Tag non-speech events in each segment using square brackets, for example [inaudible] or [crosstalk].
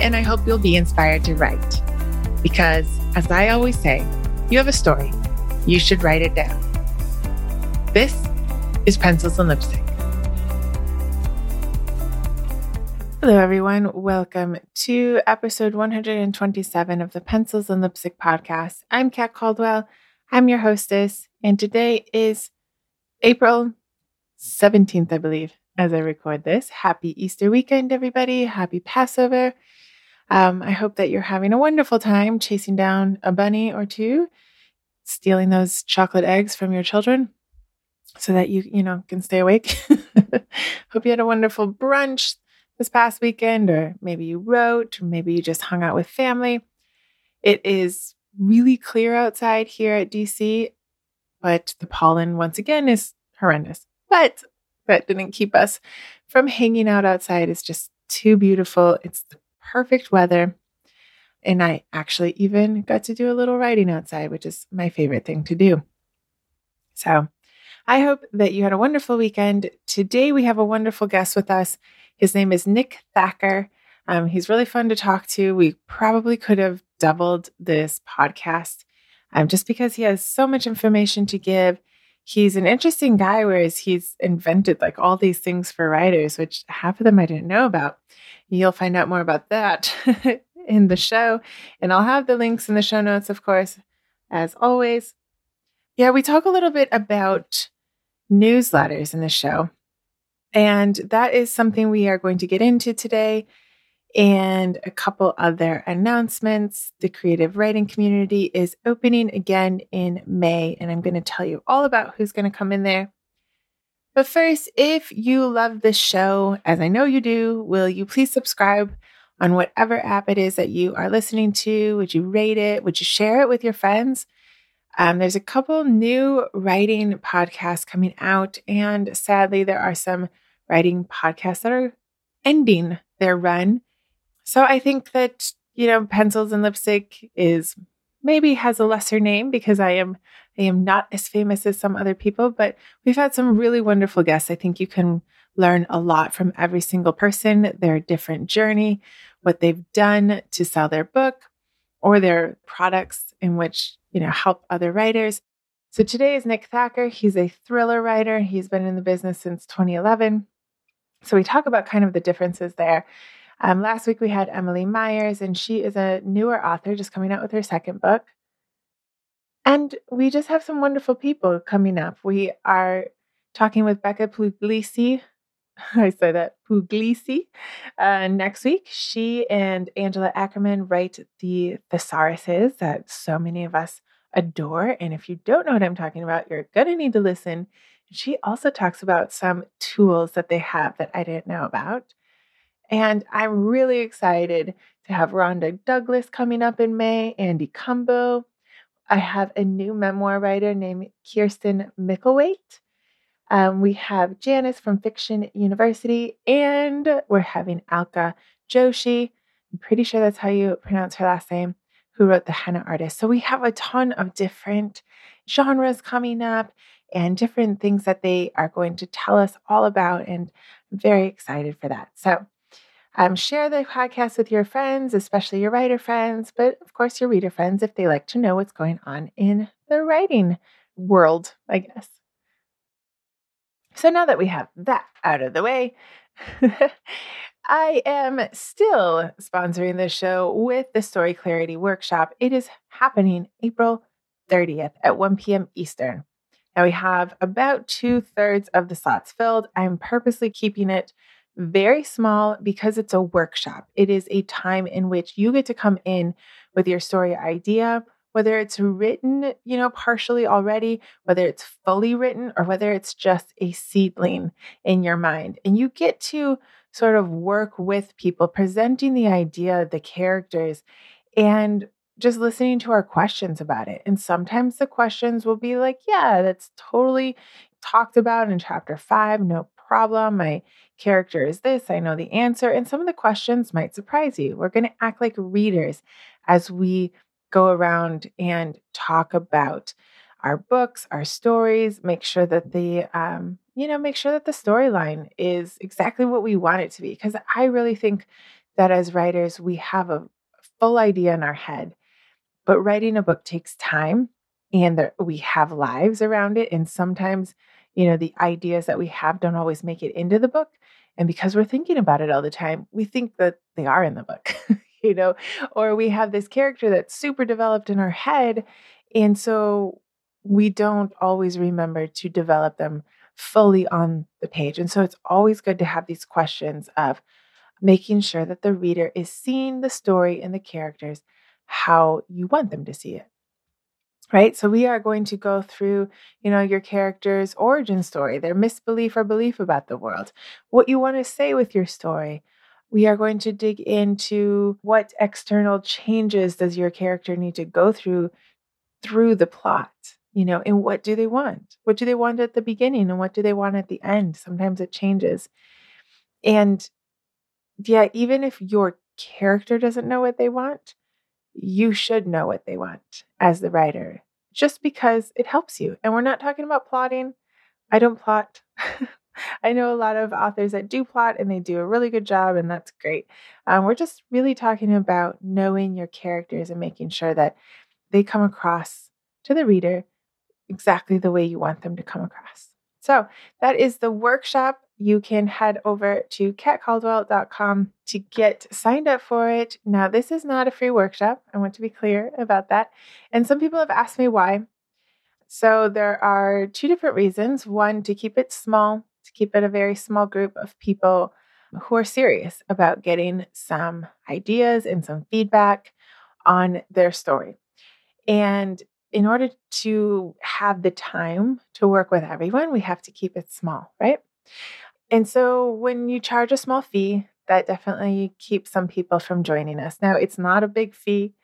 and I hope you'll be inspired to write. Because, as I always say, you have a story, you should write it down. This is Pencils and Lipstick. Hello, everyone. Welcome to episode 127 of the Pencils and Lipstick podcast. I'm Kat Caldwell. I'm your hostess, and today is April 17th, I believe, as I record this. Happy Easter weekend, everybody. Happy Passover. Um, I hope that you're having a wonderful time chasing down a bunny or two, stealing those chocolate eggs from your children so that you, you know, can stay awake. [laughs] hope you had a wonderful brunch this past weekend, or maybe you wrote, or maybe you just hung out with family. It is really clear outside here at DC, but the pollen once again is horrendous. But that didn't keep us from hanging out outside. It's just too beautiful. It's the perfect weather. And I actually even got to do a little writing outside, which is my favorite thing to do. So I hope that you had a wonderful weekend. Today we have a wonderful guest with us. His name is Nick Thacker. Um, he's really fun to talk to. We probably could have doubled this podcast um, just because he has so much information to give. He's an interesting guy, whereas he's invented like all these things for writers, which half of them I didn't know about. You'll find out more about that [laughs] in the show. And I'll have the links in the show notes, of course, as always. Yeah, we talk a little bit about newsletters in the show. And that is something we are going to get into today and a couple other announcements. The creative writing community is opening again in May, and I'm going to tell you all about who's going to come in there. But first, if you love this show, as I know you do, will you please subscribe on whatever app it is that you are listening to? Would you rate it? Would you share it with your friends? Um, there's a couple new writing podcasts coming out, and sadly, there are some writing podcasts that are ending their run. So I think that, you know, Pencils and Lipstick is maybe has a lesser name because I am I am not as famous as some other people, but we've had some really wonderful guests. I think you can learn a lot from every single person, their different journey, what they've done to sell their book or their products in which, you know, help other writers. So today is Nick Thacker. He's a thriller writer. He's been in the business since 2011. So we talk about kind of the differences there. Um, last week we had Emily Myers, and she is a newer author just coming out with her second book. And we just have some wonderful people coming up. We are talking with Becca Puglisi. [laughs] I say that Puglisi uh, next week. She and Angela Ackerman write the thesauruses that so many of us adore. And if you don't know what I'm talking about, you're going to need to listen. She also talks about some tools that they have that I didn't know about. And I'm really excited to have Rhonda Douglas coming up in May, Andi Cumbo, I have a new memoir writer named Kirsten Micklethwait. Um, we have Janice from Fiction University, and we're having Alka Joshi. I'm pretty sure that's how you pronounce her last name, who wrote The Henna Artist. So we have a ton of different genres coming up and different things that they are going to tell us all about. And I'm very excited for that. So um, share the podcast with your friends, especially your writer friends, but of course, your reader friends if they like to know what's going on in the writing world, I guess. So now that we have that out of the way, [laughs] I am still sponsoring this show with the Story Clarity Workshop. It is happening April 30th at 1 p.m. Eastern. Now we have about two thirds of the slots filled. I'm purposely keeping it very small because it's a workshop. It is a time in which you get to come in with your story idea, whether it's written, you know, partially already, whether it's fully written, or whether it's just a seedling in your mind. And you get to sort of work with people, presenting the idea, the characters, and just listening to our questions about it. And sometimes the questions will be like, yeah, that's totally talked about in chapter five, no problem. My character is this, I know the answer. And some of the questions might surprise you. We're going to act like readers as we go around and talk about our books, our stories, make sure that the um, you know, make sure that the storyline is exactly what we want it to be. Because I really think that as writers, we have a full idea in our head, but writing a book takes time and there, we have lives around it. And sometimes, you know, the ideas that we have don't always make it into the book. And because we're thinking about it all the time, we think that they are in the book, [laughs] you know, or we have this character that's super developed in our head. And so we don't always remember to develop them fully on the page. And so it's always good to have these questions of making sure that the reader is seeing the story and the characters how you want them to see it. Right? So we are going to go through, you know, your character's origin story, their misbelief or belief about the world, what you want to say with your story. We are going to dig into what external changes does your character need to go through through the plot you know and what do they want what do they want at the beginning and what do they want at the end sometimes it changes and yeah even if your character doesn't know what they want you should know what they want as the writer just because it helps you and we're not talking about plotting i don't plot [laughs] I know a lot of authors that do plot and they do a really good job, and that's great. Um, we're just really talking about knowing your characters and making sure that they come across to the reader exactly the way you want them to come across. So that is the workshop. You can head over to katcaldwell.com to get signed up for it. Now, this is not a free workshop. I want to be clear about that. And some people have asked me why. So there are two different reasons. One, to keep it small, to keep it a very small group of people who are serious about getting some ideas and some feedback on their story. And in order to have the time to work with everyone, we have to keep it small, right? And so when you charge a small fee, that definitely keeps some people from joining us. Now, it's not a big fee.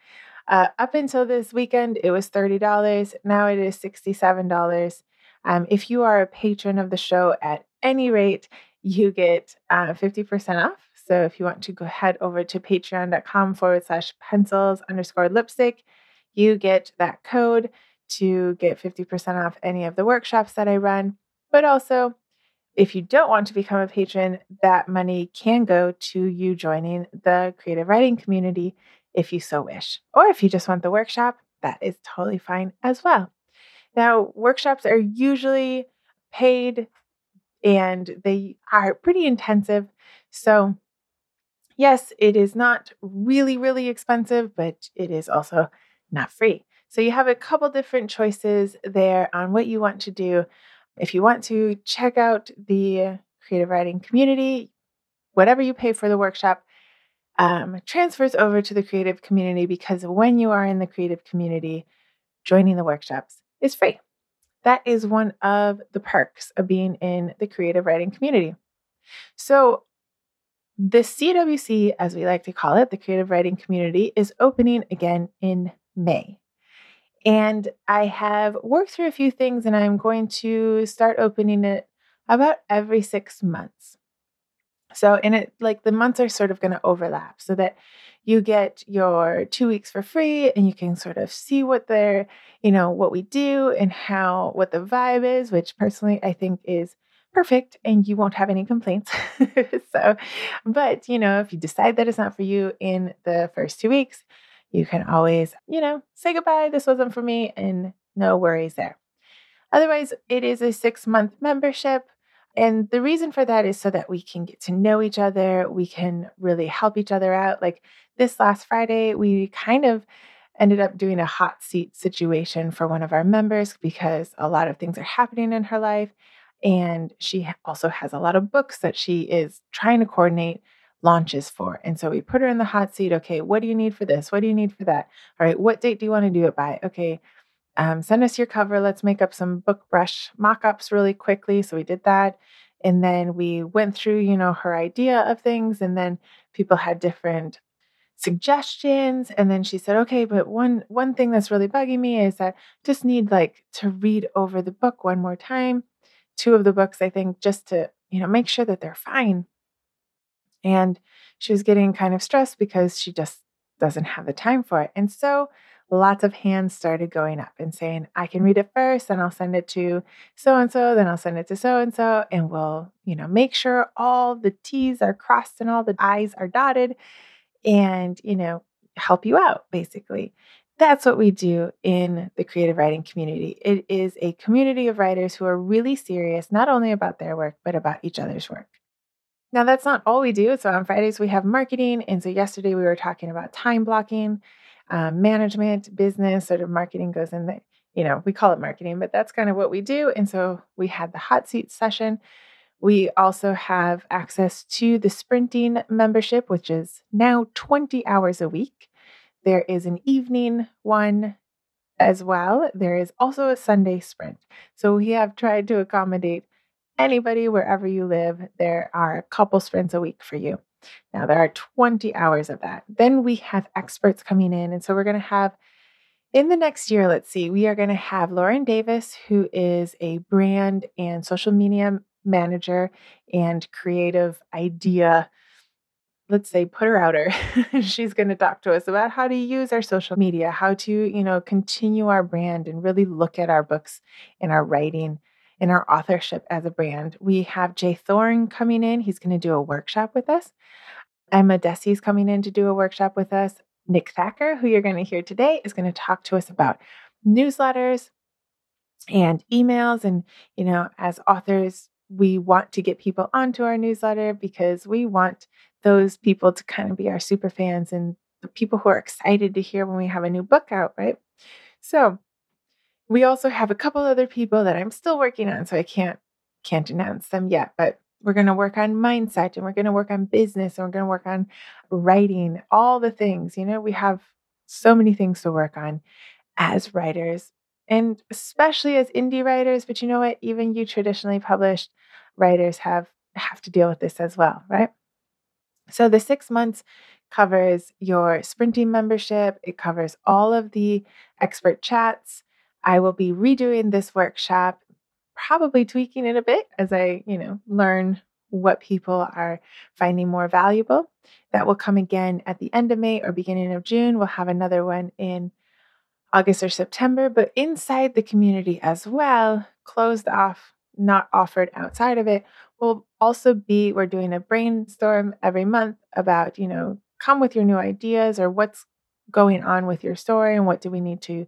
Uh, up until this weekend, it was $30. Now it is $67. Um, if you are a patron of the show at any rate, you get uh, 50% off. So if you want to go head over to patreon.com forward slash pencils underscore lipstick, you get that code to get 50% off any of the workshops that I run. But also, if you don't want to become a patron, that money can go to you joining the creative writing community if you so wish. Or if you just want the workshop, that is totally fine as well. Now, workshops are usually paid and they are pretty intensive. So, yes, it is not really, really expensive, but it is also not free. So you have a couple different choices there on what you want to do. If you want to check out the creative writing community, whatever you pay for the workshop um, transfers over to the creative community because when you are in the creative community, joining the workshops is free. That is one of the perks of being in the creative writing community. So, the CWC, as we like to call it, the creative writing community, is opening again in May. And I have worked through a few things and I'm going to start opening it about every six months. So, in it, like the months are sort of going to overlap so that you get your two weeks for free and you can sort of see what they're, you know, what we do and how, what the vibe is, which personally I think is perfect and you won't have any complaints. [laughs] so, but, you know, if you decide that it's not for you in the first two weeks, you can always, you know, say goodbye. This wasn't for me, and no worries there. Otherwise, it is a six month membership. And the reason for that is so that we can get to know each other. We can really help each other out. Like this last Friday, we kind of ended up doing a hot seat situation for one of our members because a lot of things are happening in her life. And she also has a lot of books that she is trying to coordinate launches for. And so we put her in the hot seat. Okay, what do you need for this? What do you need for that? All right, what date do you want to do it by? Okay, um, send us your cover. Let's make up some book brush mock ups really quickly. So we did that. And then we went through, you know, her idea of things, and then people had different suggestions and then she said okay but one one thing that's really bugging me is that just need like to read over the book one more time two of the books i think just to you know make sure that they're fine and she was getting kind of stressed because she just doesn't have the time for it and so lots of hands started going up and saying, I can read it first, and I'll send it to so and so, then I'll send it to so and so, and we'll, you know, make sure all the T's are crossed and all the I's are dotted and, you know, help you out, basically. That's what we do in the creative writing community. It is a community of writers who are really serious, not only about their work, but about each other's work. Now, that's not all we do. So, on Fridays, we have marketing. And so, yesterday, we were talking about time blocking um, management, business, sort of marketing goes in there. You know, we call it marketing, but that's kind of what we do. And so we had the hot seat session. We also have access to the sprinting membership, which is now 20 hours a week. There is an evening one as well. There is also a Sunday sprint. So we have tried to accommodate anybody wherever you live. There are a couple sprints a week for you. Now, there are 20 hours of that. Then we have experts coming in. And so we're going to have, in the next year, let's see, we are going to have Lauren Davis, who is a brand and social media manager and creative idea let's say put her outer [laughs] she's going to talk to us about how to use our social media how to you know continue our brand and really look at our books and our writing and our authorship as a brand we have J. Thorn coming in he's going to do a workshop with us Emma Dhesi is coming in to do a workshop with us. Nick Thacker, who you're going to hear today, is going to talk to us about newsletters and emails. And, you know, as authors, we want to get people onto our newsletter because we want those people to kind of be our super fans and the people who are excited to hear when we have a new book out, right? So, we also have a couple other people that I'm still working on, so I can't can't announce them yet, but we're going to work on mindset and we're going to work on business and we're going to work on writing, all the things. You know, we have so many things to work on as writers and especially as indie writers, but you know what? Even you traditionally published writers have have to deal with this as well, right? So the 6 months covers your sprinting membership, it covers all of the expert chats. I will be redoing this workshop probably tweaking it a bit as I, you know, learn what people are finding more valuable. That will come again at the end of May or beginning of June. We'll have another one in August or September, but inside the community as well, closed off, not offered outside of it, will also be we're doing a brainstorm every month about, you know, come with your new ideas or what's going on with your story and what do we need to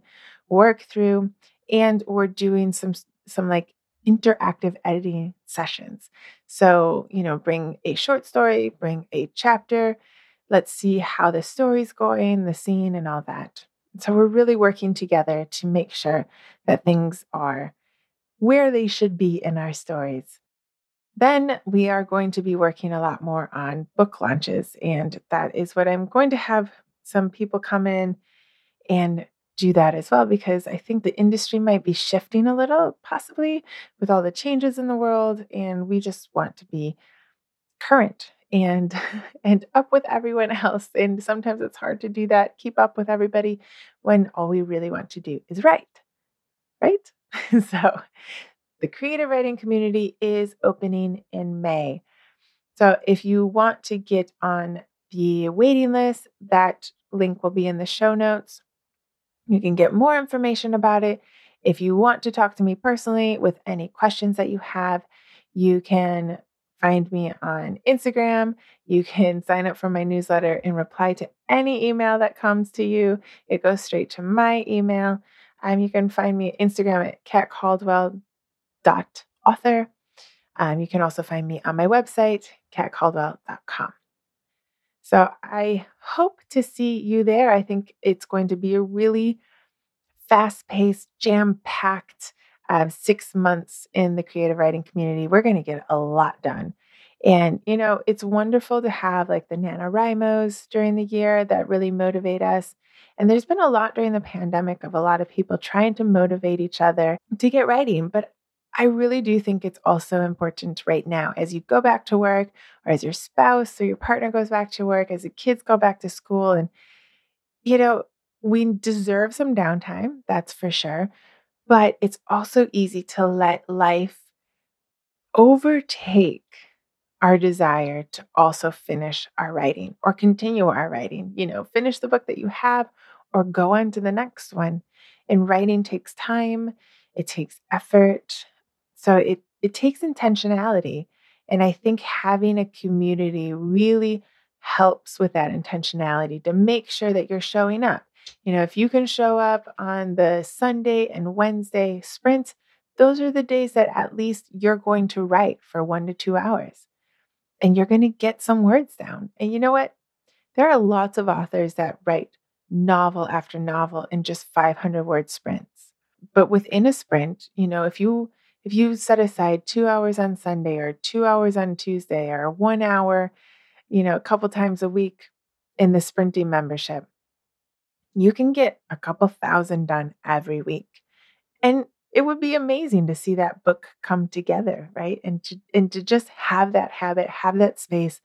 work through. And we're doing some some like interactive editing sessions. So, you know, bring a short story, bring a chapter. Let's see how the story's going, the scene, and all that. So, we're really working together to make sure that things are where they should be in our stories. Then we are going to be working a lot more on book launches. And that is what I'm going to have some people come in and do that as well because I think the industry might be shifting a little, possibly with all the changes in the world, and we just want to be current and [laughs] and up with everyone else. And sometimes it's hard to do that, keep up with everybody when all we really want to do is write. Right? [laughs] so the creative writing community is opening in May. So if you want to get on the waiting list, that link will be in the show notes. You can get more information about it. If you want to talk to me personally with any questions that you have, you can find me on Instagram. You can sign up for my newsletter and reply to any email that comes to you. It goes straight to my email. Um, you can find me at Instagram at katcaldwell.author. Um, you can also find me on my website, katcaldwell.com. So I hope to see you there. I think it's going to be a really fast paced, jam packed uh, six months in the creative writing community. We're going to get a lot done. And, you know, it's wonderful to have like the NaNoWriMos during the year that really motivate us. And there's been a lot during the pandemic of a lot of people trying to motivate each other to get writing. But I really do think it's also important right now as you go back to work, or as your spouse or your partner goes back to work, as the kids go back to school. And, you know, we deserve some downtime, that's for sure. But it's also easy to let life overtake our desire to also finish our writing or continue our writing. You know, finish the book that you have or go on to the next one. And writing takes time, it takes effort. So it, it takes intentionality. And I think having a community really helps with that intentionality to make sure that you're showing up. You know, if you can show up on the Sunday and Wednesday sprints, those are the days that at least you're going to write for one to two hours and you're going to get some words down. And you know what? There are lots of authors that write novel after novel in just 500 word sprints. But within a sprint, you know, if you if you set aside 2 hours on Sunday or 2 hours on Tuesday or 1 hour, you know, a couple times a week in the sprinting membership, you can get a couple thousand done every week. And it would be amazing to see that book come together, right? And to and to just have that habit, have that space.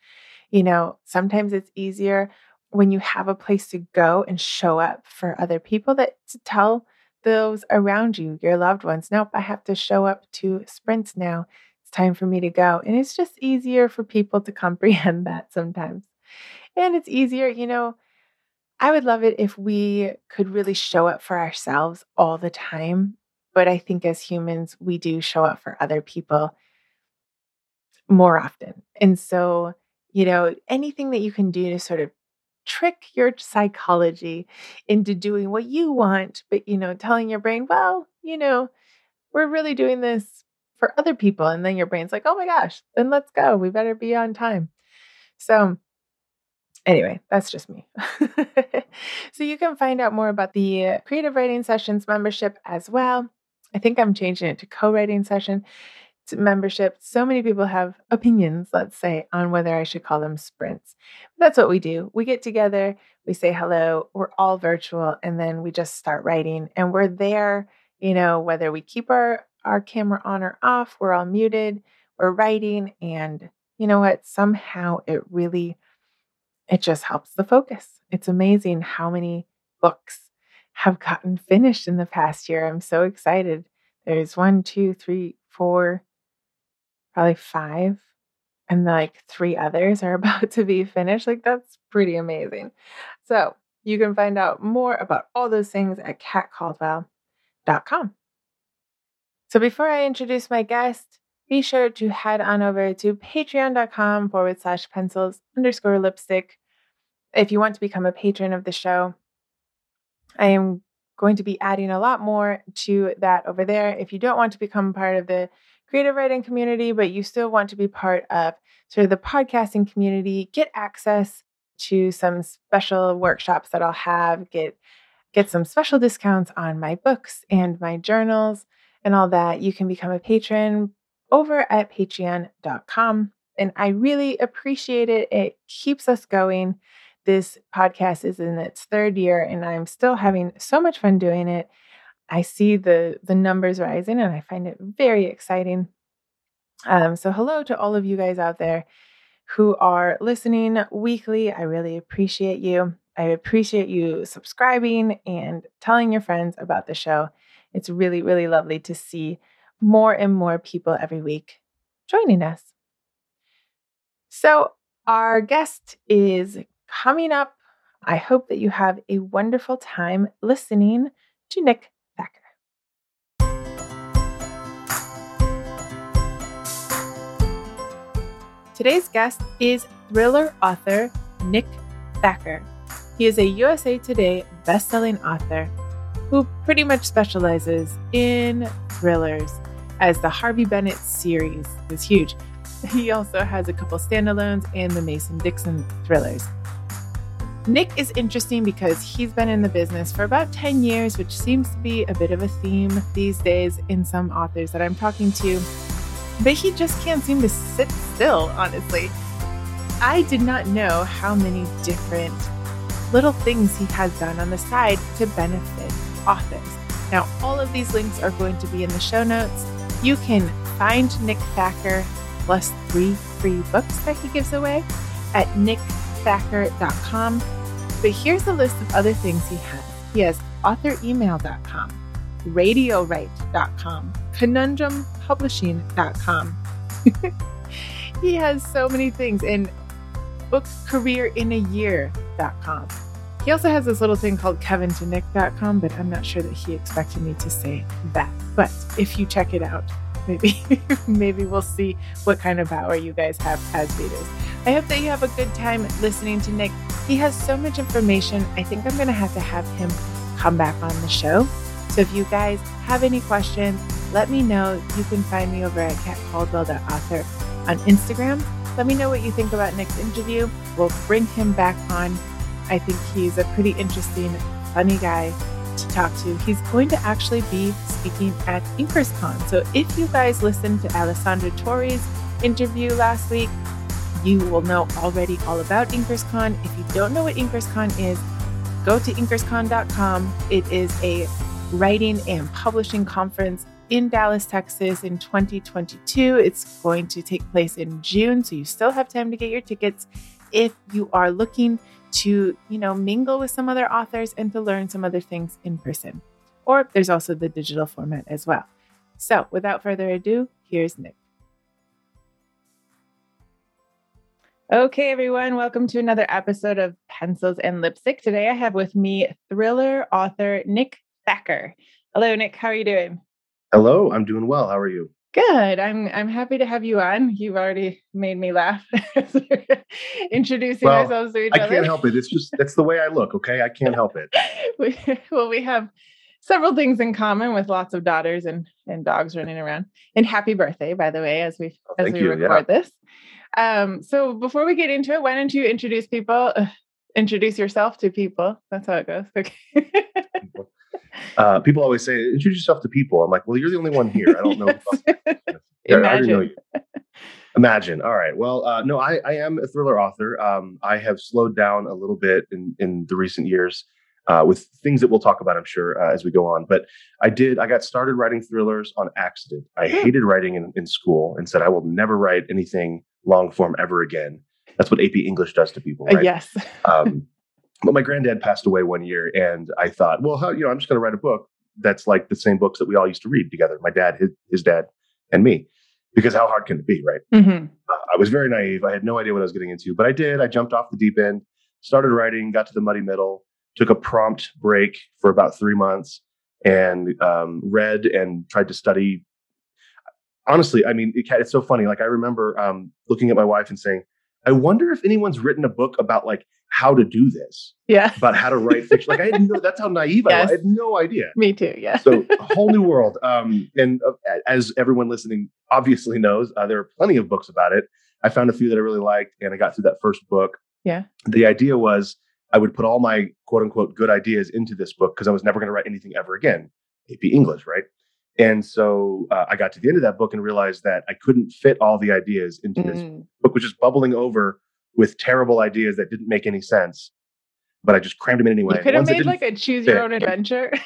You know, sometimes it's easier when you have a place to go and show up for other people that to tell those around you, your loved ones, nope, I have to show up to sprints now. It's time for me to go. And it's just easier for people to [laughs] comprehend that sometimes. And it's easier, you know, I would love it if we could really show up for ourselves all the time but I think as humans, we do show up for other people more often. And so, you know, anything that you can do to sort of trick your psychology into doing what you want, but, you know, telling your brain, well, you know, we're really doing this for other people. And then your brain's like, oh my gosh, then let's go. We better be on time. So, anyway, that's just me. [laughs] so, you can find out more about the Creative Writing Sessions membership as well I think I'm changing it to co writing session membership. So many people have opinions, let's say, on whether I should call them sprints. That's what we do. We get together, we say hello, we're all virtual, and then we just start writing. And we're there, you know, whether we keep our, our camera on or off, we're all muted, we're writing. And you know what? Somehow it really, it just helps the focus. It's amazing how many books have gotten finished in the past year. I'm so excited. There's one, two, three, four, probably five, and like three others are [laughs] about to be finished. Like, that's pretty amazing. So, you can find out more about all those things at katcaldwell.com. So, before I introduce my guest, be sure to head on over to patreon.com forward slash pencils underscore lipstick. If you want to become a patron of the show, I am going to be adding a lot more to that over there. If you don't want to become part of the creative writing community, but you still want to be part of sort of the podcasting community, get access to some special workshops that I'll have, get get some special discounts on my books and my journals and all that. You can become a patron over at patreon.com. And I really appreciate it. It keeps us going. This podcast is in its third year and I'm still having so much fun doing it. I see the the numbers rising and I find it very exciting. Um, so hello to all of you guys out there who are listening weekly. I really appreciate you. I appreciate you subscribing and telling your friends about the show. It's really, really lovely to see more and more people every week joining us. So, our guest is coming up. I hope that you have a wonderful time listening to Nick Today's guest is thriller author Nick Thacker. He is a USA Today bestselling author who pretty much specializes in thrillers, as the Harvey Bennett series is huge. He also has a couple standalones and the Mason Dixon thrillers. Nick is interesting because he's been in the business for about 10 years, which seems to be a bit of a theme these days in some authors that I'm talking to. But he just can't seem to sit still, honestly. I did not know how many different little things he has done on the side to benefit authors. Now, all of these links are going to be in the show notes. You can find Nick Thacker plus three free books that he gives away at nickthacker.com. But here's a list of other things he has. He has authoremail.com, radiowrite.com, conundrumpublishing.com. [laughs] he has so many things and bookcareerinayear.com. He also has this little thing called kevintonick.com, but I'm not sure that he expected me to say that. But if you check it out, maybe [laughs] maybe we'll see what kind of power you guys have as readers. I hope that you have a good time listening to Nick. He has so much information. I think I'm going to have to have him come back on the show. So if you guys have any questions, let me know. You can find me over at katcaldwell.author on Instagram. Let me know what you think about Nick's interview. We'll bring him back on. I think he's a pretty interesting, funny guy to talk to. He's going to actually be speaking at InkersCon. So if you guys listened to Alessandra Torre's interview last week, you will know already all about InkersCon. If you don't know what InkersCon is, go to inkerscon.com. It is a writing and publishing conference in Dallas, Texas in 2022. It's going to take place in June, so you still have time to get your tickets if you are looking to, you know, mingle with some other authors and to learn some other things in person. Or there's also the digital format as well. So, without further ado, here's Nick. Okay, everyone, welcome to another episode of Pencils and Lipstick. Today I have with me thriller author Nick Thacker. Hello, Nick. How are you doing? Hello, I'm doing well. How are you? Good. I'm I'm happy to have you on. You've already made me laugh [laughs] introducing well, ourselves to each I other. I can't help it. It's just that's the way I look, okay? I can't help it. [laughs] we, well, we have several things in common with lots of daughters and and dogs running around. And happy birthday, by the way, as we oh, as we you. record yeah. this. Um, so before we get into it, why don't you introduce people, uh, introduce yourself to people? That's how it goes. [laughs] Okay. Uh, people always say, introduce yourself to people. I'm like, well, you're the only one here. I don't know. [laughs] Imagine. Know Imagine. All right. Well, uh, no, I, I am a thriller author. Um, I have slowed down a little bit in, in the recent years uh, with things that we'll talk about, I'm sure, uh, as we go on. But I did, I got started writing thrillers on accident. I hated writing in, in school and said, I will never write anything long form ever again. That's what AP English does to people, Uh, right? yes. um, but my granddad passed away one year, and I thought, well, how, you know, I'm just going to write a book that's like the same books that we all used to read together. My dad, his, his dad, and me. Because how hard can it be, right? hmm Uh, I was very naive. I had no idea what I was getting into, but I did. I jumped off the deep end, started writing, got to the muddy middle, took a prompt break for about three months, and um, read and tried to study. Honestly, I mean, it, it's so funny. Like I remember um, looking at my wife and saying, "I wonder if anyone's written a book about like how to do this, Yeah. [laughs] about how to write fiction." Like I didn't know. That's how naive I was. I had no idea Me too. Yeah. so a whole new world. Um, and uh, as everyone listening obviously knows, uh, there are plenty of books about it. I found a few that I really liked, and I got through that first book. Yeah. The idea was I would put all my quote unquote good ideas into this book because I was never going to write anything ever again, AP English, right? And so uh, I got to the end of that book and realized that I couldn't fit all the ideas into this Mm. book, which is bubbling over with terrible ideas that didn't make any sense. But I just crammed them in anyway. you could have made like a choose your own adventure. [laughs]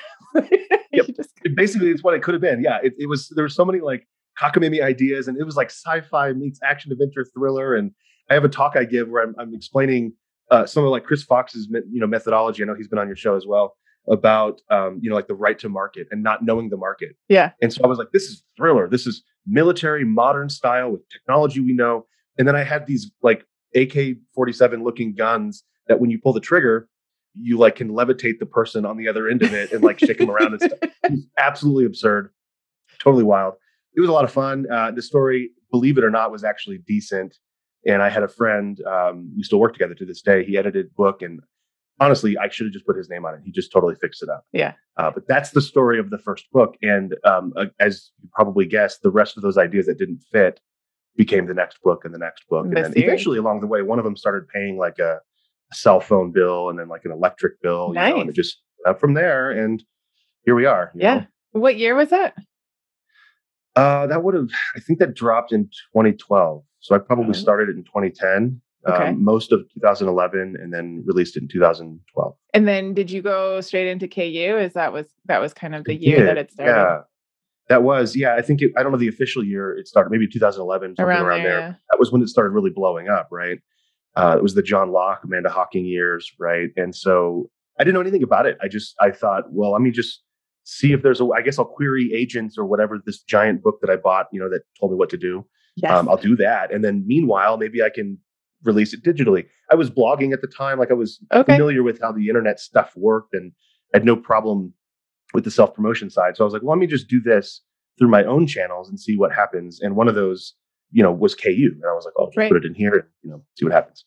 Yep. Just- basically it's what it could have been. Yeah, it, it was. There were so many like cockamamie ideas, and it was like sci-fi meets action adventure thriller. And I have a talk I give where I'm, I'm explaining uh, some of like Chris Fox's you know methodology. I know he's been on your show as well about um, you know like the write to market and not knowing the market. yeah. And so I was like, this is thriller. This is military modern style with technology we know. And then I had these like AK 47 looking guns that when you pull the trigger, you like can levitate the person on the other end of it and like shake them around and stuff. It absolutely absurd, totally wild. It was a lot of fun. Uh, the story, believe it or not, was actually decent. And I had a friend, um, we still work together to this day. He edited book, and honestly, I should have just put his name on it. He just totally fixed it up. Yeah. Uh, but that's the story of the first book. And um, uh, as you probably guessed, the rest of those ideas that didn't fit became the next book and the next book. And then eventually along the way, one of them started paying like a, a cell phone bill and then like an electric bill. You know, and it just up from there. And here we are. you Yeah. know. What year was that? Uh, that would have, I think that dropped in 2012. So I probably Oh. started it in 2010, Okay. um, most of 2011, and then released it in 2012. And then did you go straight into KU? Is that was that was kind of the year that it started? That was, yeah. I think it, I don't know the official year it started, maybe 2011, something around, Around there. there, yeah. That was when it started really blowing up, right? Uh, it was the John Locke, Amanda Hocking years, right? And so I didn't know anything about it. I just I thought, well, let me just see if there's a. I guess I'll query agents or whatever this giant book that I bought, you know, that told me what to do. Yes. Um, I'll do that, and then meanwhile, maybe I can release it digitally. I was blogging at the time, like I was Okay. familiar with how the internet stuff worked, and had no problem with the self promotion side. So I was like, well, let me just do this through my own channels and see what happens. And one of those, you know, was KU, and I was like, oh, Right. put it in here and you know, see what happens.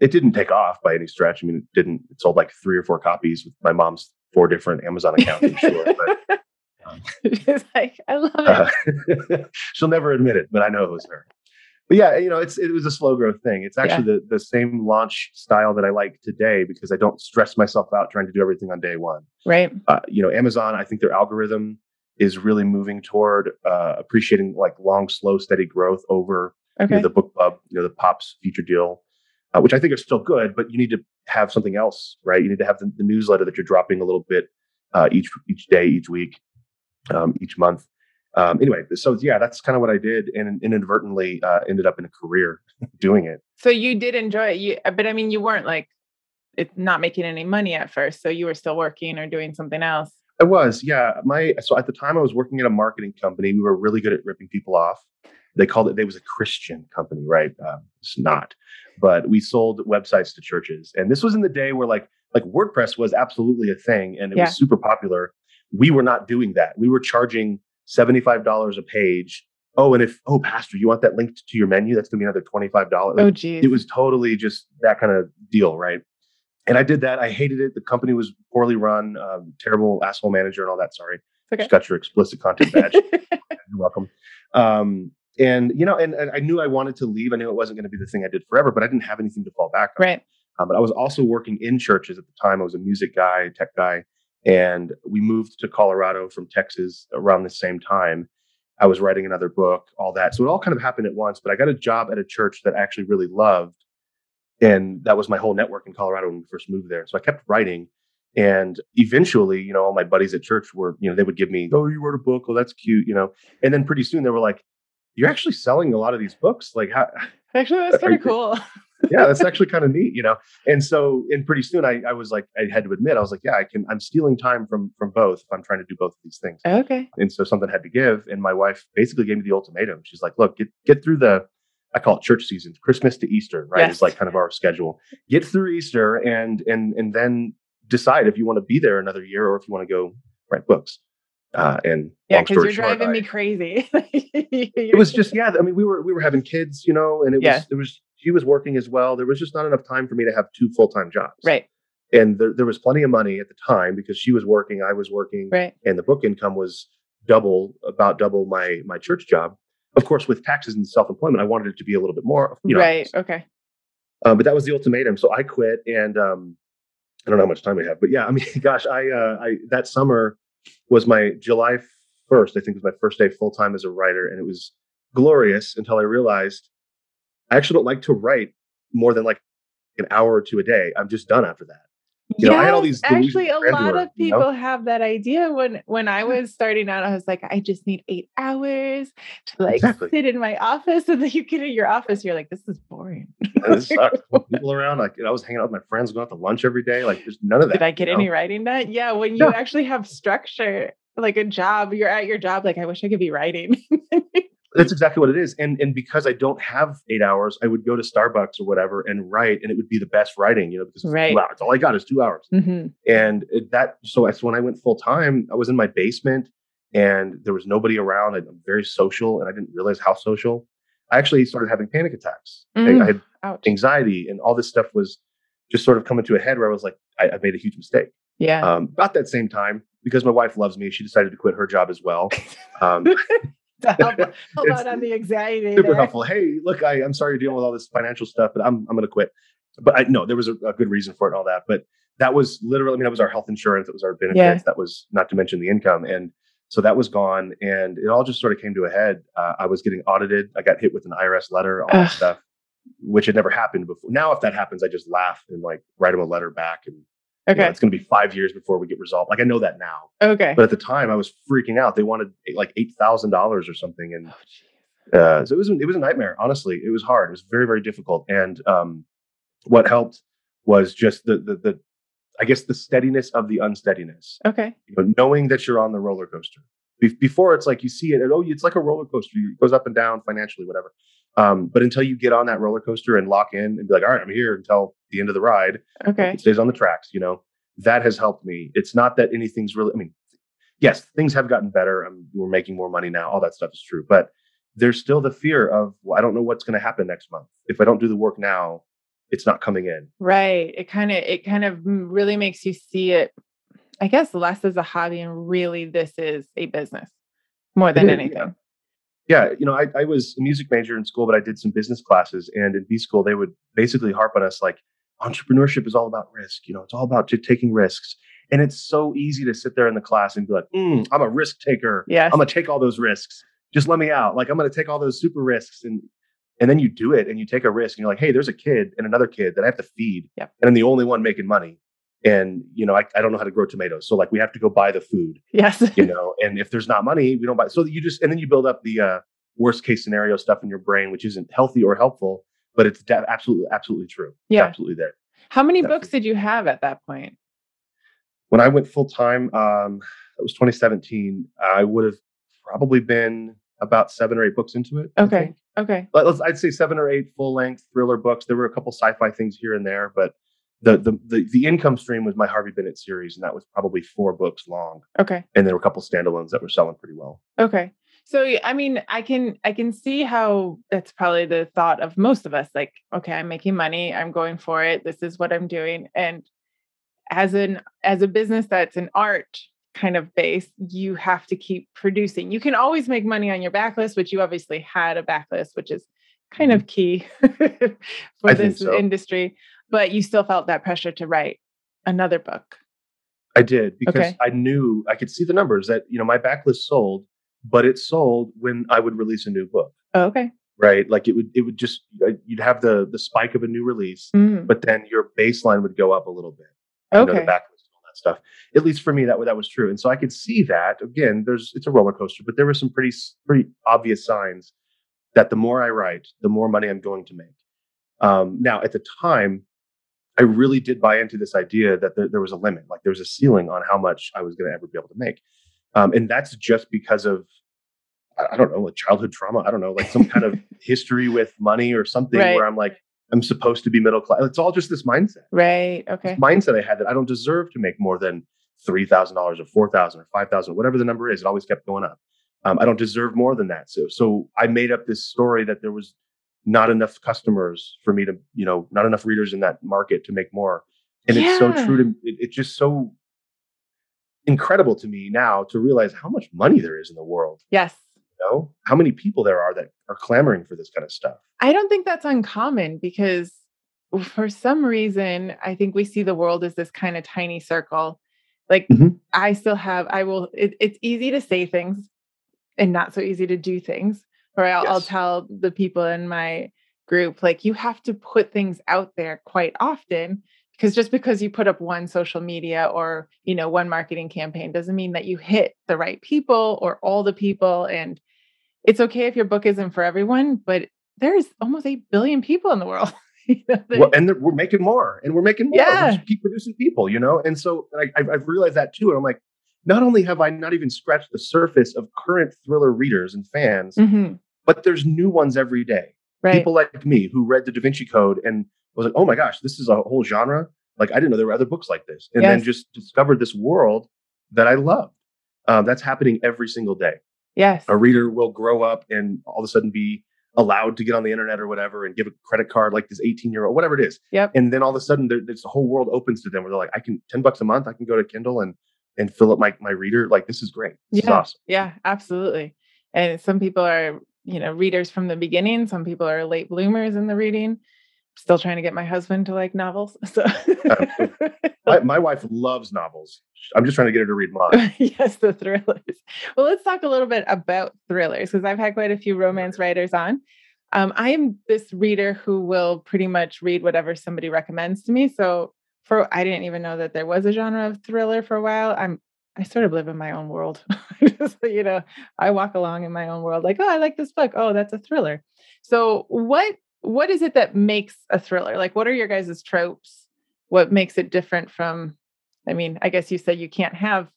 It didn't take off by any stretch. I mean, it didn't. It sold like three or four copies with my mom's four different Amazon accounts. I'm sure, but [laughs] um, It's like, I love it. uh, [laughs] she'll never admit it, but I know it was her. But yeah, you know, it's it was a slow growth thing. It's actually the the same launch style that I like today because I don't stress myself out trying to do everything on day one. right. Uh, you know, Amazon, I think their algorithm is really moving toward uh, appreciating like long, slow, steady growth over you know, the BookBub, you know, the pops feature deal, uh, which I think are still good, but you need to have something else, right? You need to have the, the newsletter that you're dropping a little bit uh, each each day, each week, um, each month. Um, anyway, so yeah, that's kind of what I did, and inadvertently uh, ended up in a career doing it. So you did enjoy it. You, but I mean, you weren't like, it's not making any money at first. So you were still working or doing something else. I was, yeah. My so at the time I was working at a marketing company. We were really good at ripping people off. They called it. They was a Christian company, right? Um, it's not, but we sold websites to churches, and this was in the day where like like WordPress was absolutely a thing, and it Yeah. was super popular. We were not doing that. We were charging seventy five dollars a page. Oh, and if oh, pastor, you want that linked to your menu? That's gonna be another twenty five dollars. Oh, geez. It was totally just that kind of deal, right? And I did that. I hated it. The company was poorly run, um, terrible asshole manager, and all that. Sorry, okay. just got your explicit content badge. [laughs] You're welcome. Um, and you know, and, and I knew I wanted to leave. I knew it wasn't going to be the thing I did forever, but I didn't have anything to fall back on. right. Um, but I was also working in churches at the time. I was a music guy, tech guy, and we moved to Colorado from Texas around the same time. I was writing another book, all that. So it all kind of happened at once. But I got a job at a church that I actually really loved, and that was my whole network in Colorado when we first moved there. So I kept writing, and eventually, you know, all my buddies at church were, you know, they would give me, "Oh, you wrote a book? Oh, that's cute," you know. And then pretty soon they were like, "You're actually selling a lot of these books. Like, how, [laughs] Actually, that's kind of cool. Yeah, that's actually kind of neat, you know. And so, and pretty soon, I, I was like, I had to admit, I was like, yeah, I can. I'm stealing time from from both if I'm trying to do both of these things. Okay. And so something had to give, and my wife basically gave me the ultimatum. She's like, look, get get through the, I call it church season, Christmas to Easter, right? Yes. It's like kind of our schedule. Get through Easter, and and and then decide if you want to be there another year or if you want to go write books. Uh, and Yeah, because you're short, driving I- me crazy. [laughs] it was just yeah i mean we were we were having kids you know and it Yeah. was it was she was working as well there was just not enough time for me to have two full-time jobs right, and there, there was plenty of money at the time because she was working i was working right. and the book income was double about double my my church job of course with taxes and self-employment i wanted it to be a little bit more you know right. Okay. uh, but that was the ultimatum so i quit and um i don't know how much time we have but yeah i mean [laughs] gosh i uh i that summer was my july 1st i think was my first day full-time as a writer and it was glorious until i realized i actually don't like to write more than like an hour or two a day i'm just done after that You know, I had all these actually a lot of you know? people have that idea when when I was starting out I was like I just need 8 hours to like Exactly. sit in my office [laughs] and then you get in your office you're like this is boring. [laughs] It sucked. people around like i was hanging out with my friends going out to lunch every day like there's none of that Did I get you know? any writing done? Yeah, when you Yeah. actually have structure like a job, you're at your job like I wish I could be writing. [laughs] that's exactly what it is and and because i don't have eight hours i would go to starbucks or whatever and write and it would be the best writing you know because it's Right. two hours all i got is two hours Mhm. and that so that's when i went full time i was in my basement and there was nobody around i'm very social and i didn't realize how social i actually started having panic attacks I- Mm. I, had Ouch. anxiety and all this stuff was just sort of coming to a head where i was like i, I made a huge mistake Yeah. um, about that same time because my wife loves me she decided to quit her job as well [laughs] um, To help, help out on the anxiety. super there. helpful. Hey, look, I, I'm sorry you're dealing with all this financial stuff, but I'm I'm going to quit. But I no, there was a, a good reason for it and all that. But that was literally, I mean, that was our health insurance, that was our benefits, Yeah. that was not to mention the income, and so that was gone, and it all just sort of came to a head. Uh, I was getting audited. I got hit with an IRS letter, all that stuff, which had never happened before. Now, if that happens, I just laugh and like write them a letter back, and You know, Okay. it's going to be five years before we get resolved. Like I know that now, Okay. but at the time I was freaking out. They wanted like eight thousand dollars or something, and oh, uh, so it was it was a nightmare. Honestly, it was hard. It was very very difficult. And um, what helped was just the the the I guess the steadiness of the unsteadiness. Okay. You know, knowing that you're on the roller coaster. Be- before it's like you see it, and oh, it's like a roller coaster. It goes up and down financially, whatever. Um, but until you get on that roller coaster and lock in and be like, all right, I'm here until the end of the ride, Okay. it stays on the tracks, you know, that has helped me. It's not that anything's really, I mean, yes, things have gotten better. I'm, we're making more money now. All that stuff is true. But there's still the fear of, well, I don't know what's going to happen next month. If I don't do the work now, it's not coming in. Right. It kind of it kind of really makes you see it, I guess, less as a hobby and really this is a business more than is, anything. Yeah. Yeah, you know, I, I was a music major in school, but I did some business classes. And in B school, they would basically harp on us like, entrepreneurship is all about risk. You know, it's all about just taking risks. And it's so easy to sit there in the class and be like, mm, I'm a risk taker. Yes. I'm gonna take all those risks. Just let me out. Like I'm gonna take all those super risks and and then you do it and you take a risk and you're like, hey, there's a kid and another kid that I have to feed. Yep. And I'm the only one making money. And you know, I, I don't know how to grow tomatoes. So like we have to go buy the food, yes. you [laughs] know, and if there's not money, we don't buy so you just and then you build up the uh worst case scenario stuff in your brain, which isn't healthy or helpful, but it's de- absolutely, absolutely true. It's Yeah. absolutely there. How many Definitely. books did you have at that point? when I went full time, um, that was 2017. I would have probably been about seven or eight books into it. Okay. Okay. I'd say seven or eight full length thriller books. There were a couple sci-fi things here and there, but the, the the the income stream was my Harvey Bennett series, and that was probably four books long. Okay. And there were a couple standalones that were selling pretty well. Okay. So I mean, I can I can see how that's probably the thought of most of us. Like, okay, I'm making money, I'm going for it. This is what I'm doing. And as an as a business that's an art kind of base, you have to keep producing. You can always make money on your backlist, which you obviously had a backlist, which is kind of key [laughs] for Mm-hmm. I this so. industry. But you still felt that pressure to write another book. I did because Okay. I knew I could see the numbers that you know my backlist sold, but it sold when I would release a new book. Oh, okay. Right, like it would it would just uh, you'd have the the spike of a new release, Mm, but then your baseline would go up a little bit. you know, okay. the backlist and all that stuff. At least for me, that that was true, and so I could see that. Again, there's it's a roller coaster, but there were some pretty pretty obvious signs that the more I write, the more money I'm going to make. Um, now, at the time, I really did buy into this idea that there, there was a limit, like there was a ceiling on how much I was going to ever be able to make, um, and that's just because of I, don't know, like childhood trauma. I don't know, like some kind of [laughs] history with money or something Right. where I'm like. I'm supposed to be middle class. It's all just this mindset right. Okay. mindset I had that I don't deserve to make more than three thousand dollars or four thousand or five thousand, whatever the number is. It always kept going up. Um, I don't deserve more than that. So, so I made up this story that there was not enough customers for me to, you know, not enough readers in that market to make more. And it's so true to it, it's just so incredible to me now to realize how much money there is in the world. Yes. You know, how many people there are that are clamoring for this kind of stuff. I don't think that's uncommon because for some reason, I think we see the world as this kind of tiny circle. Like Mhm. I still have, I will, it, it's easy to say things and not so easy to do things. Or I'll, I'll tell the people in my group, like, you have to put things out there quite often because just because you put up one social media or, you know, one marketing campaign doesn't mean that you hit the right people or all the people. And it's okay if your book isn't for everyone, but there's almost 8 billion people in the world. [laughs] You know, well, and we're making more and we're making more. Yeah. We keep producing people, you know? And so I, I've realized that too. And I'm like, not only have I not even scratched the surface of current thriller readers and fans, Mhm, but there's new ones every day. right. People like me who read the Da Vinci Code and was like, oh my gosh, this is a whole genre. Like, I didn't know there were other books like this. And then just discovered this world that I love. Um, that's happening every single day. yes. A reader will grow up and all of a sudden be allowed to get on the internet or whatever and give a credit card like this 18 year old, whatever it is. Yep. And then all of a sudden, there, there's the whole world opens to them where they're like, I can 10 bucks a month, I can go to Kindle and and fill up my my reader. Like this is great. This is Yeah. awesome. Yeah, absolutely. And some people are, you know, readers from the beginning. Some people are late bloomers in the reading. Still trying to get my husband to like novels. [laughs] So [laughs] My, my wife loves novels. I'm just trying to get her to read mine. [laughs] yes, the thrillers. Well, let's talk a little bit about thrillers because I've had quite a few romance writers on. Um, I am this reader who will pretty much read whatever somebody recommends to me. So for I didn't even know that there was a genre of thriller for a while. I'm I sort of live in my own world. [laughs] Just, you know, I walk along in my own world like, oh, I like this book. Oh, that's a thriller. So what what is it that makes a thriller? Like what are your guys' tropes? What makes it different from I mean, I guess you said you can't have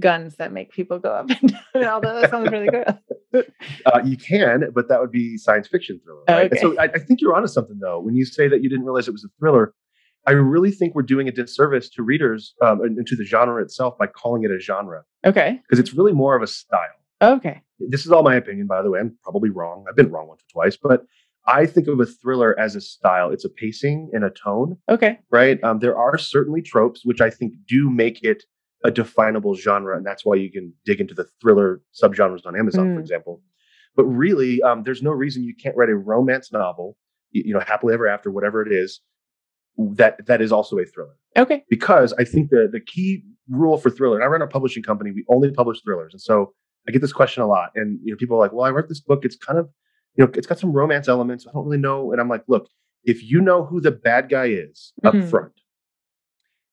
guns that make people go up [laughs] and down. Although that sounds really good. [laughs] uh, you can, but that would be science fiction thriller. Right? Okay. So I, I think you're onto something though when you say that you didn't realize it was a thriller. I really think we're doing a disservice to readers um, and to the genre itself by calling it a genre Okay. because it's really more of a style. Okay. This is all my opinion, by the way. I'm probably wrong. I've been wrong once or twice, but I think of a thriller as a style. It's a pacing and a tone, Okay. right? Um, there are certainly tropes which I think do make it a definable genre, and that's why you can dig into the thriller subgenres on Amazon, for Mm. example. But really, um, there's no reason you can't write a romance novel, y- you know, happily ever after, whatever it is, that that is also a thriller. Okay. Because I think the the key rule for thriller, and I run a publishing company, we only publish thrillers, and so I get this question a lot, and you know, people are like, "Well, I wrote this book. It's kind of, you know, it's got some romance elements. I don't really know." And I'm like, "Look, if you know who the bad guy is up Mhm. front,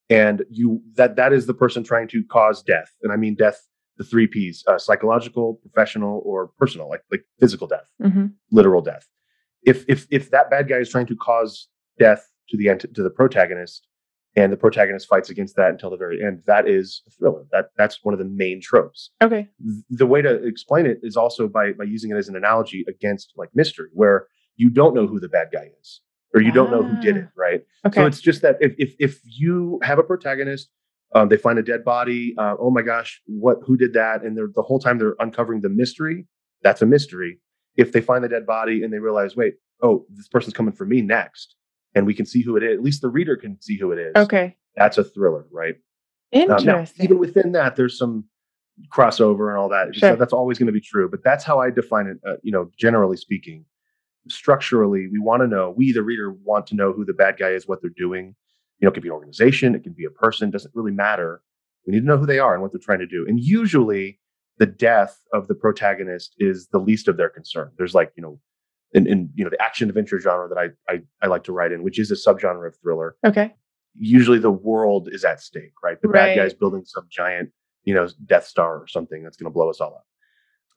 and you that that is the person trying to cause death, and I mean death, the three P's: uh, psychological, professional, or personal, like like physical death, hmm literal death. If if if that bad guy is trying to cause death to the to the protagonist, and the protagonist fights against that until the very end, that is a thriller. That that's one of the main tropes Okay. the way to explain it is also by by using it as an analogy against like mystery where you don't know who the bad guy is or you don't know who did it right Okay. so it's just that if if, if you have a protagonist um, they find a dead body uh, oh my gosh what who did that and they're the whole time they're uncovering the mystery that's a mystery if they find the dead body and they realize wait oh this person's coming for me next and we can see who it is at least the reader can see who it is okay. that's a thriller right um, Interesting. now, even within that, there's some crossover and all that. So that's always going to be true. But that's how I define it. Uh, you know, generally speaking, structurally, we want to know. We, the reader, want to know who the bad guy is, what they're doing. You know, it could be an organization, it can be a person. Doesn't really matter. We need to know who they are and what they're trying to do. And usually, the death of the protagonist is the least of their concern. There's like you know. In, in you know the action adventure genre that I, I I like to write in, which is a subgenre of thriller, okay. usually the world is at stake, right? The Right. bad guy's building some giant, you know, Death Star or something that's going to blow us all up.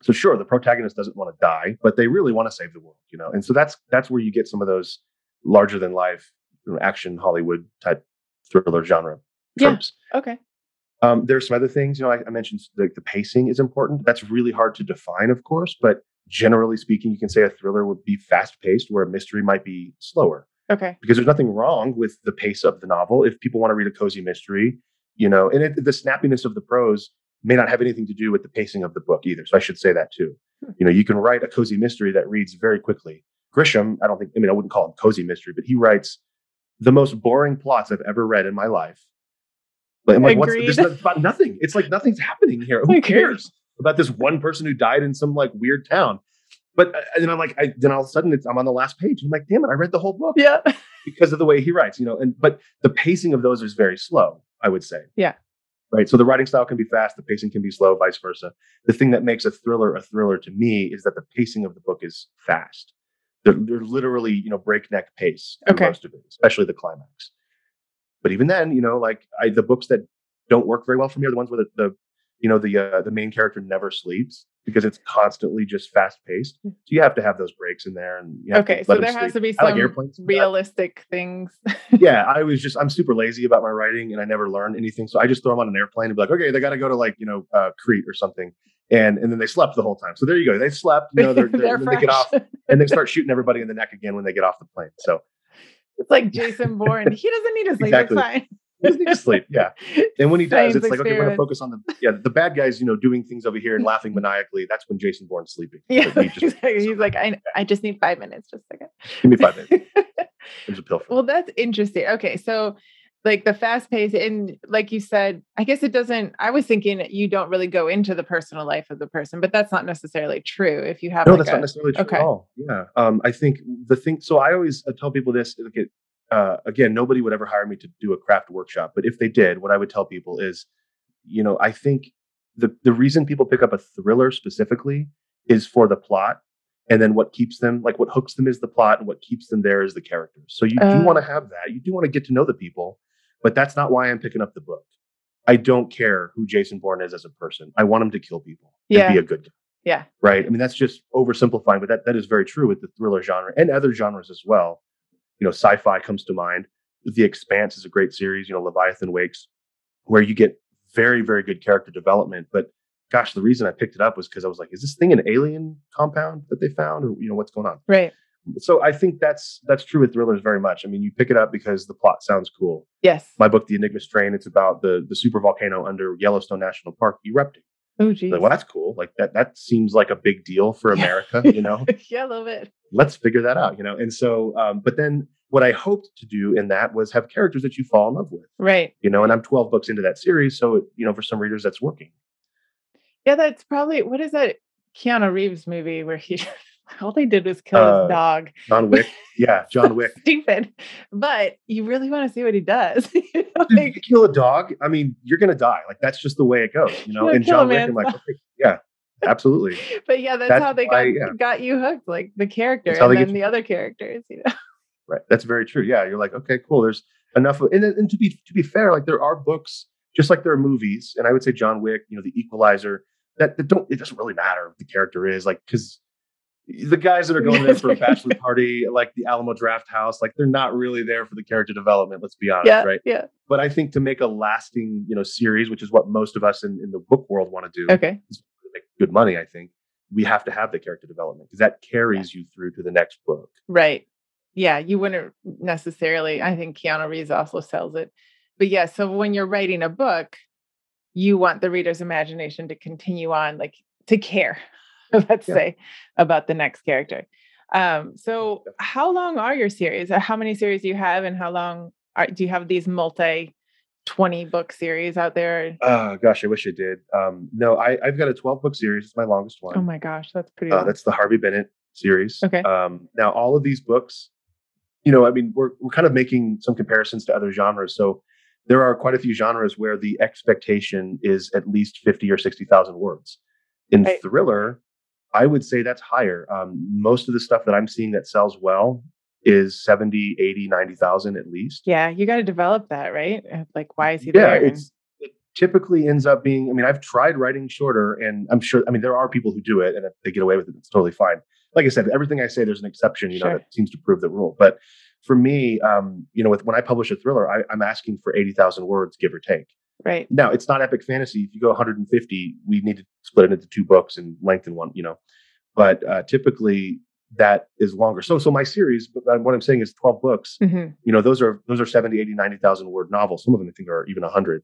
So sure, the protagonist doesn't want to die, but they really want to save the world, you know. And so that's that's where you get some of those larger than life you know, action Hollywood type thriller genre Yeah. Okay. Um, there's some other things, you know, I, I mentioned the, the pacing is important. That's really hard to define, of course, but generally speaking, you can say a thriller would be fast paced, where a mystery might be slower Okay. because there's nothing wrong with the pace of the novel. If people want to read a cozy mystery, you know, and it, the snappiness of the prose may not have anything to do with the pacing of the book either. So I should say that too. Hmm. You know, you can write a cozy mystery that reads very quickly. Grisham, I don't think, I mean, I wouldn't call him cozy mystery, but he writes the most boring plots I've ever read in my life. Like, I'm like, what's Agreed. this is about nothing? It's like nothing's happening here. [laughs] Who Agreed. cares about this one person who died in some like weird town? But uh, and then I'm like, I, then all of a sudden it's, I'm on the last page. I'm like, damn it, I read the whole book Yeah. [laughs] because of the way he writes, you know. And but the pacing of those is very slow, I would say. Yeah. Right. So the writing style can be fast, the pacing can be slow, vice versa. The thing that makes a thriller a thriller to me is that the pacing of the book is fast. They're, they're literally, you know, breakneck pace Okay. most of it, especially the climax. But even then, you know, like I, the books that don't work very well for me are the ones where the, the you know, the uh, the main character never sleeps because it's constantly just fast paced. So you have to have those breaks in there, and you have Hmm. Okay. So there has sleep. to be like some but- realistic things. [laughs] yeah, I was just I'm super lazy about my writing and I never learned anything. So I just throw them on an airplane and be like, okay, they got to go to like you know uh, Crete or something, and and then they slept the whole time. So there you go, they slept. You know, they're, [laughs] they're, They're and they get off [laughs] and they start shooting everybody in the neck again when they get off the plane. So It's like Jason Bourne. He doesn't need to sleep. Exactly. It's fine. He doesn't need to sleep. Yeah, and when he does, Science it's like okay, we're gonna focus on the yeah the bad guys. You know, doing things over here and laughing [laughs] maniacally. That's when Jason Bourne's sleeping. Yeah. [laughs] Just- Exactly. He's like, [laughs] I, I just need five minutes. Just a second. Give me five minutes. There's a pill for well, that's interesting. Okay. So, like the fast pace, and like you said, I guess it doesn't. I was thinking you don't really go into the personal life of the person, but that's not necessarily true. If you have no, like that's a, not necessarily true okay. at all. Yeah. Um, I think the thing, so I always uh, tell people this, it, uh, again, nobody would ever hire me to do a craft workshop, but if they did, what I would tell people is, you know, I think the, the reason people pick up a thriller specifically is for the plot. And then what keeps them, like what hooks them is the plot and what keeps them there is the characters. So you Uh. do want to have that. You do want to get to know the people, but that's not why I'm picking up the book. I don't care who Jason Bourne is as a person. I want him to kill people and Yeah. be a good guy. Yeah. Right. I mean, that's just oversimplifying, but that, that is very true with the thriller genre and other genres as well. You know, sci-fi comes to mind. The Expanse is a great series, you know, Leviathan Wakes, where you get very, very good character development. But gosh, the reason I picked it up was because I was like, is this thing an alien compound that they found? Or, you know, what's going on? Right. So I think that's that's true with thrillers very much. I mean, you pick it up because the plot sounds cool. Yes. My book, The Enigma Strain, it's about the the super volcano under Yellowstone National Park erupting. Oh, geez. Like, well, that's cool. Like that that seems like a big deal for America, you know. [laughs] yeah, a little bit. Let's figure that out, you know. And so, um, but then what I hoped to do in that was have characters that you fall in love with, Right. you know. And I'm 12 books into that series, so it, you know, for some readers, that's working. Yeah, that's probably what is that Keanu Reeves movie where he [laughs] all they did was kill Uh, his dog. John Wick, yeah, John Wick. [laughs] Stupid. But you really want to see what he does. [laughs] You know, Dude, like, you kill a dog, I mean, you're gonna die. Like that's just the way it goes, you [laughs] know. And John Wick, I'm like, okay, yeah, absolutely. but yeah, that's, That's how they why- got yeah. got you hooked, like the character and then you the other characters, you know. Right. That's very true. Yeah. You're like, okay, cool. There's enough. Of, and, and to be to be fair, like there are books, just like there are movies, and I would say John Wick, you know, The Equalizer, that, that don't. It doesn't really matter what the character is, like because the guys that are going there for a bachelor [laughs] party, like the Alamo Drafthouse, like they're not really there for the character development. Let's be honest, Yeah, right? yeah. But I think to make a lasting, you know, series, which is what most of us in, in the book world want to do, Okay. make good money. I think we have to have the character development because that carries you through to the next book. Right. Yeah, you wouldn't necessarily. I think Keanu Reeves also sells it. But yeah, so when you're writing a book, you want the reader's imagination to continue on, like to care, [laughs] let's Yeah. say, about the next character. Um, so how long are your series? How many series do you have, and how long are, do you have these multi 20 book series out there? Oh gosh, I wish I did. Um, no, I, I've got a 12 book series. It's my longest one. Oh my gosh, that's pretty uh, that's the Harvey Bennett series. Okay. Um, now, all of these books, you know, I mean, we're we're kind of making some comparisons to other genres. So there are quite a few genres where the expectation is at least 50 or 60,000 words. In Right. thriller, I would say that's higher. Um, most of the stuff that I'm seeing that sells well is 70, 80, 90,000 at least. yeah, you got to develop that, right? Uh, Like, why is he yeah there? And- it's it typically ends up being i mean i've tried writing shorter and i'm sure i mean there are people who do it and if they get away with it it's totally fine like i said everything i say there's an exception you know that seems to prove the rule but for me um you know with when i publish a thriller I, i'm asking for 80000 words give or take right. now it's not epic fantasy. If you go 150 we need to split it into two books and lengthen one you know. But uh, typically that is longer. So so my series but what i'm saying is 12 books hmm you know those are those are 70 80 90,000 word novels. Some of them i think are even 100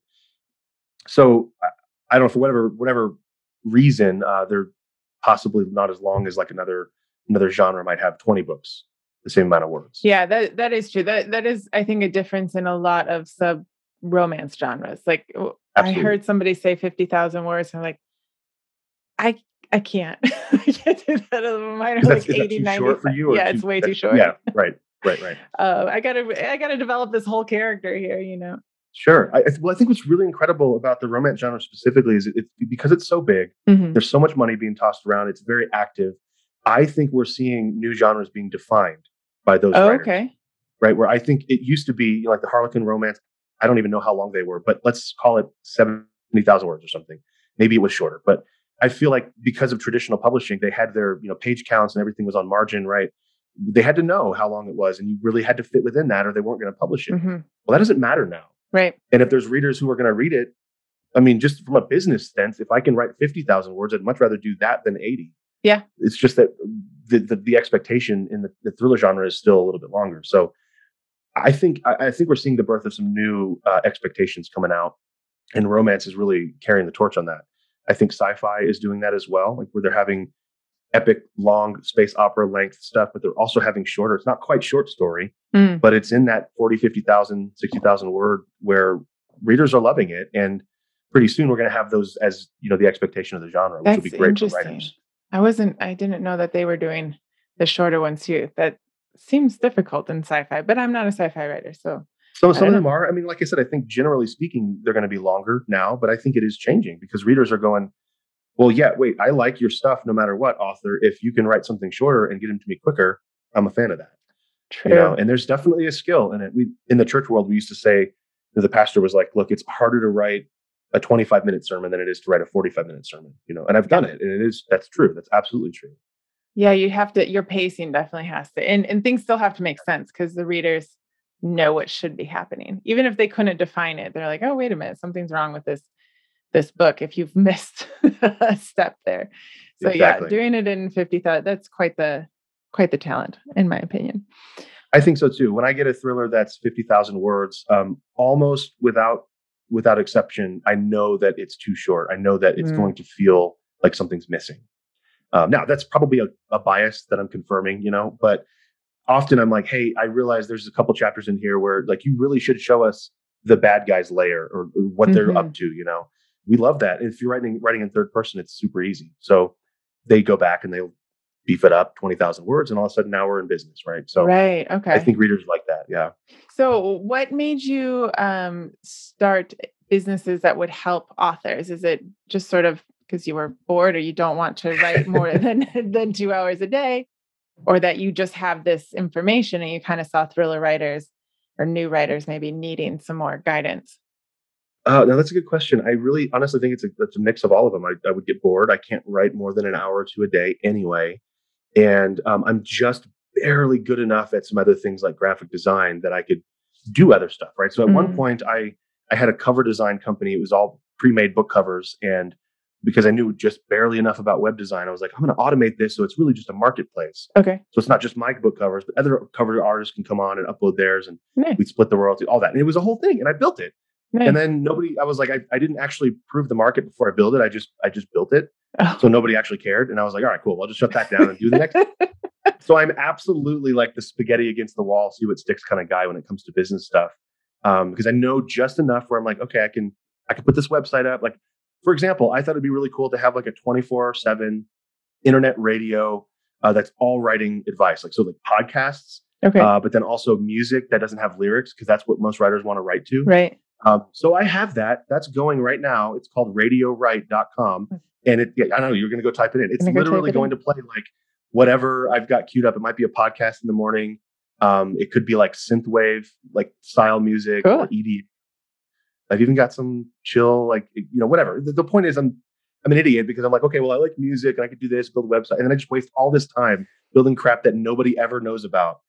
so I, I don't know for whatever whatever reason uh they're possibly not as long as like another another genre might have 20 books the same amount of words. Yeah, that that is true. That that is, I think, a difference in a lot of sub romance genres. Like w- I Absolutely. heard somebody say fifty thousand words, and I'm like, I I can't. [laughs] I can't do that. Mine are like that 80, too 90. short for you Yeah, it's way too short. yeah right right right [laughs] Uh, I gotta I gotta develop this whole character here. You know. sure I, well i think what's really incredible about the romance genre specifically is it, it's because it's so big Mhm. there's so much money being tossed around it's very active i think we're seeing new genres being defined by those Oh, writers okay. right? Where I think it used to be you know, like the Harlequin romance. I don't even know how long they were, but let's call it 70,000 words or something. Maybe it was shorter, but I feel like because of traditional publishing, they had their, you know, page counts and everything was on margin, right? They had to know how long it was and you really had to fit within that or they weren't going to publish it. Mhm. Well, that doesn't matter now. Right. And if there's readers who are going to read it, I mean, just from a business sense, if I can write 50,000 words, I'd much rather do that than 80. Yeah. It's just that the, the, the expectation in the, the thriller genre is still a little bit longer. So I think, I, I think we're seeing the birth of some new uh, expectations coming out and romance is really carrying the torch on that. I think sci-fi is doing that as well, like where they're having epic, long space opera length stuff, but they're also having shorter. It's not quite short story, Mm. but it's in that 40, 50,000, 60,000 word where readers are loving it. And pretty soon we're going to have those as, you know, the expectation of the genre, which will be great for writers. I wasn't. I didn't know that they were doing the shorter ones too. That seems difficult in sci-fi, but I'm not a sci-fi writer, so So some of them are. I mean, like I said, I think generally speaking, they're going to be longer now, but I think it is changing because readers are going, well, yeah, wait, I like your stuff no matter what, author. If you can write something shorter and get them to me quicker, I'm a fan of that. true. You know, and there's definitely a skill in it. We in the church world, we used to say the pastor was like, look, it's harder to write a 25 minute sermon than it is to write a 45 minute sermon, you know, and I've done it and it is, that's true. That's absolutely true. Yeah. You have to, your pacing definitely has to, and, and things still have to make sense because the readers know what should be happening. Even if they couldn't define it, they're like, oh, wait a minute, something's wrong with this, this book if you've [laughs] missed a step there. So exactly. yeah, doing it in 50 thought, that's quite the, quite the talent in my opinion. I think so too. When I get a thriller that's 50,000 words, um, almost without without exception, I know that it's too short. I know that it's mm. going to feel like something's missing. Um, now, that's probably a, a, bias that I'm confirming, you know, but often I'm like, hey, I realize there's a couple chapters in here where like you really should show us the bad guy's layer or, or what mm-hmm. they're up mm-hmm. to, you know. We love that. If you're writing writing in third person, it's super easy. So they go back and they'll beef it up 20,000 words and all of a sudden now we're in business, right? So Right, okay. I think readers like that, yeah. So what made you um, start businesses that would help authors? Is it just sort of because you were bored or you don't want to write more [laughs] than [laughs] than 2 hours a day or that you just have this information and you kind of saw thriller writers or new writers maybe needing some more guidance? Uh, now that's a good question. I really honestly think it's a, it's a mix of all of them. I, I would get bored. I can't write more than an hour or two a day anyway and um, I'm just barely good enough at some other things like graphic design that I could do other stuff, right? So at mm. one point, I I had a cover design company. It was all pre-made book covers, and because I knew just barely enough about web design, I was like, I'm going to automate this so it's really just a marketplace. Okay. So it's not just my book covers, but other cover artists can come on and upload theirs, and nice. we split the royalty, all that. And it was a whole thing, and I built it. Nice. And then nobody, I was like, I, I didn't actually prove the market before I built it. I just I just built it. Oh. So nobody actually cared. And I was like, all right, cool. I'll just shut that down and do the next. [laughs] so I'm absolutely like the spaghetti against the wall, see what sticks kind of guy when it comes to business stuff. Um, because I know just enough where I'm like, okay, I can I can put this website up. Like, for example, I thought it'd be really cool to have like a 24-7 internet radio uh, that's all writing advice. Like so like podcasts. Okay. Uh, but then also music that doesn't have lyrics because that's what most writers want to write to. Right. Um, so I have that. That's going right now. It's called radiowrite.com. Hmm and it, I don't know, you're going to go type it in. It's literally going in. to play like whatever I've got queued up. It might be a podcast in the morning. Um, it could be like synthwave, like style music cool. or ED. I've even got some chill, like you know, whatever. The, the, point is, I'm I'm an idiot because I'm like, okay, well, I like music and I could do this, build a website, and then I just waste all this time building crap that nobody ever knows about.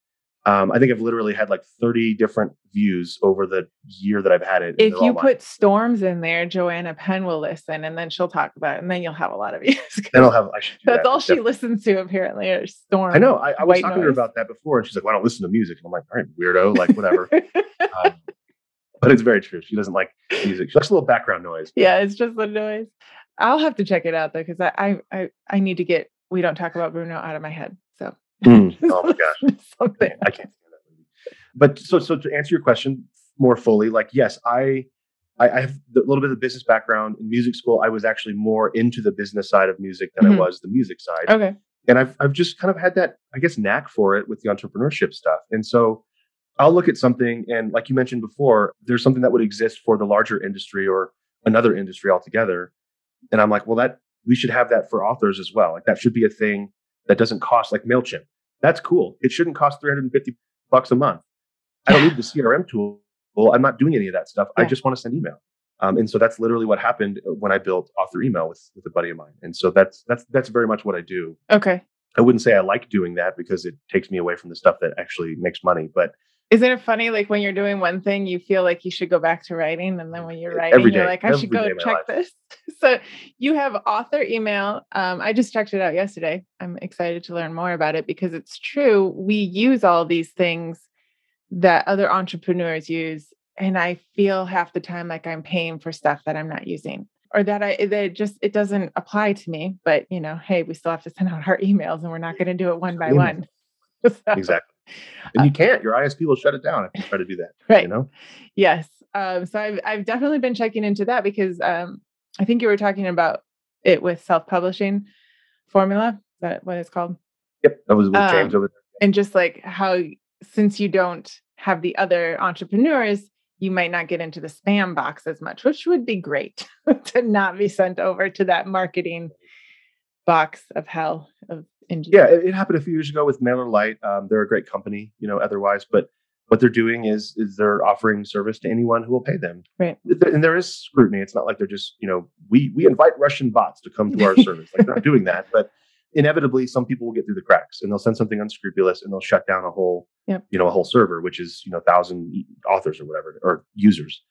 Um, I think I've literally had like 30 different views over the year that I've had it. If you put storms in there, Joanna Penn will listen and then she'll talk about it and then you'll have a lot of views. then I'll have, I [laughs] that's that. all she listens to apparently are storms. I know. I, I was talking noise. to her about that before and she's like, well, I don't listen to music. And I'm like, all right, weirdo, like whatever. [laughs] um, but it's very true. She doesn't like music. She likes a little background noise. Yeah, it's just the noise. I'll have to check it out though, because I, I I need to get we don't talk about Bruno out of my head. So Mm. [laughs] Oh my gosh, something I can't stand that movie. But so so to answer your question more fully, like yes, I I, I have a little bit of business background in music school. I was actually more into the business side of music than mm-hmm. I was the music side. Okay. And I've I've just kind of had that I guess knack for it with the entrepreneurship stuff. And so I'll look at something and like you mentioned before, there's something that would exist for the larger industry or another industry altogether. And I'm like, well, that we should have that for authors as well. Like that should be a thing that doesn't cost like MailChimp. That's cool. It shouldn't cost 350 bucks a month. I don't need the CRM tool. Well, I'm not doing any of that stuff. Yeah. I just want to send email. Um, and so that's literally what happened when I built author email with, with a buddy of mine. And so that's that's that's very much what I do. Okay. I wouldn't say I like doing that because it takes me away from the stuff that actually makes money. But isn't it funny? Like when you're doing one thing, you feel like you should go back to writing, and then when you're writing, you're like, I should go check this. [laughs] so you have author email. Um, I just checked it out yesterday. I'm excited to learn more about it because it's true. We use all these things that other entrepreneurs use, and I feel half the time like I'm paying for stuff that I'm not using or that I that just it doesn't apply to me. But you know, hey, we still have to send out our [laughs] emails, and we're not going to do it one by one. [laughs] so, exactly and you can't. Your ISP will shut it down if you try to do that. Right. You know. Yes. Um, so I've I've definitely been checking into that because um, I think you were talking about it with self publishing formula. Is that what it's called? Yep, that was with um, James over there. And just like how since you don't have the other entrepreneurs, you might not get into the spam box as much, which would be great [laughs] to not be sent over to that marketing box of hell of yeah, it, it, happened a few years ago with MailerLite. Um, they're a great company, you know, otherwise, but what they're doing is is they're offering service to anyone who will pay them. Right. And there is scrutiny. It's not like they're just, you know, we we invite Russian bots to come to our [laughs] service. Like they're not doing that, but inevitably some people will get through the cracks and they'll send something unscrupulous and they'll shut down a whole, yep. you know, a whole server, which is, you know, thousand authors or whatever or users.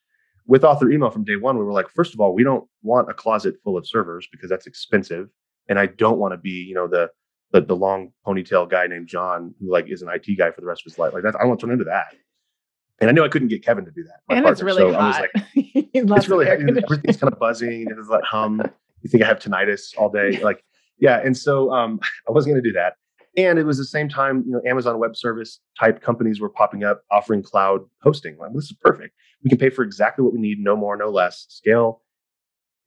With author email from day one, we were like, first of all, we don't want a closet full of servers because that's expensive. And I don't want to be, you know, the the, the long ponytail guy named John who like is an IT guy for the rest of his life. Like that, I don't want to turn into that. And I knew I couldn't get Kevin to do that. And partner. [laughs] it's really so hot. I was like, it's really everything's kind of buzzing. It's like hum. You think I have tinnitus all day? Like, yeah. And so um, [laughs] I wasn't going to do that. And it was the same time, you know, Amazon Web Service type companies were popping up offering cloud hosting. Like, this is perfect. We can pay for exactly what we need, no more, no less, scale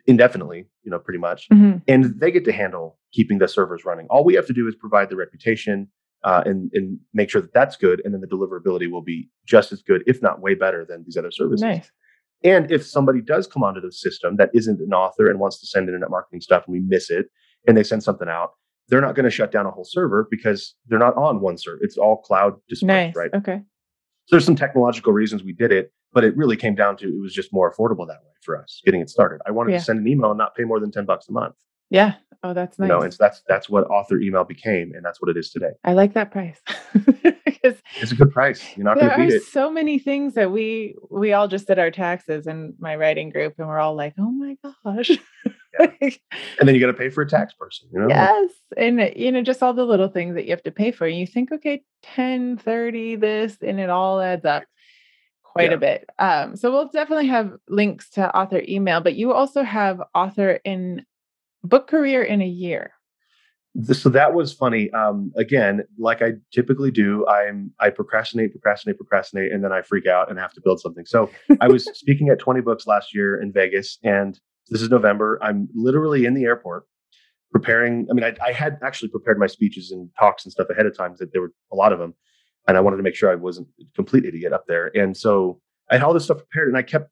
indefinitely, you know, pretty much. Mm-hmm. And they get to handle keeping the servers running. All we have to do is provide the reputation uh, and, and make sure that that's good. And then the deliverability will be just as good, if not way better than these other services. Nice. And if somebody does come onto the system that isn't an author and wants to send internet marketing stuff and we miss it and they send something out, they're not going to shut down a whole server because they're not on one server. It's all cloud dispersed, nice. right? Okay. So there's some technological reasons we did it, but it really came down to it was just more affordable that way for us getting it started. I wanted yeah. to send an email and not pay more than 10 bucks a month. Yeah. Oh, that's nice. You know, and that's that's what author email became, and that's what it is today. I like that price. [laughs] it's a good price. You're not going to beat it. So many things that we we all just did our taxes in my writing group, and we're all like, "Oh my gosh!" [laughs] Yeah. [laughs] and then you got to pay for a tax person. You know? Yes, and you know, just all the little things that you have to pay for. And you think, okay, 10, 30, this, and it all adds up quite yeah. a bit. Um, so we'll definitely have links to author email, but you also have author in book career in a year so that was funny um, again like i typically do i'm i procrastinate procrastinate procrastinate and then i freak out and have to build something so i was [laughs] speaking at 20 books last year in vegas and this is november i'm literally in the airport preparing i mean i, I had actually prepared my speeches and talks and stuff ahead of time that there were a lot of them and i wanted to make sure i wasn't completely to get up there and so i had all this stuff prepared and i kept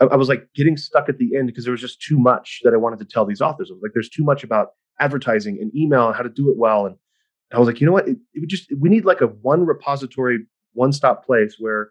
I, was like getting stuck at the end because there was just too much that I wanted to tell these authors. I was like, there's too much about advertising and email and how to do it well. And I was like, you know what? It, it would just we need like a one repository, one stop place where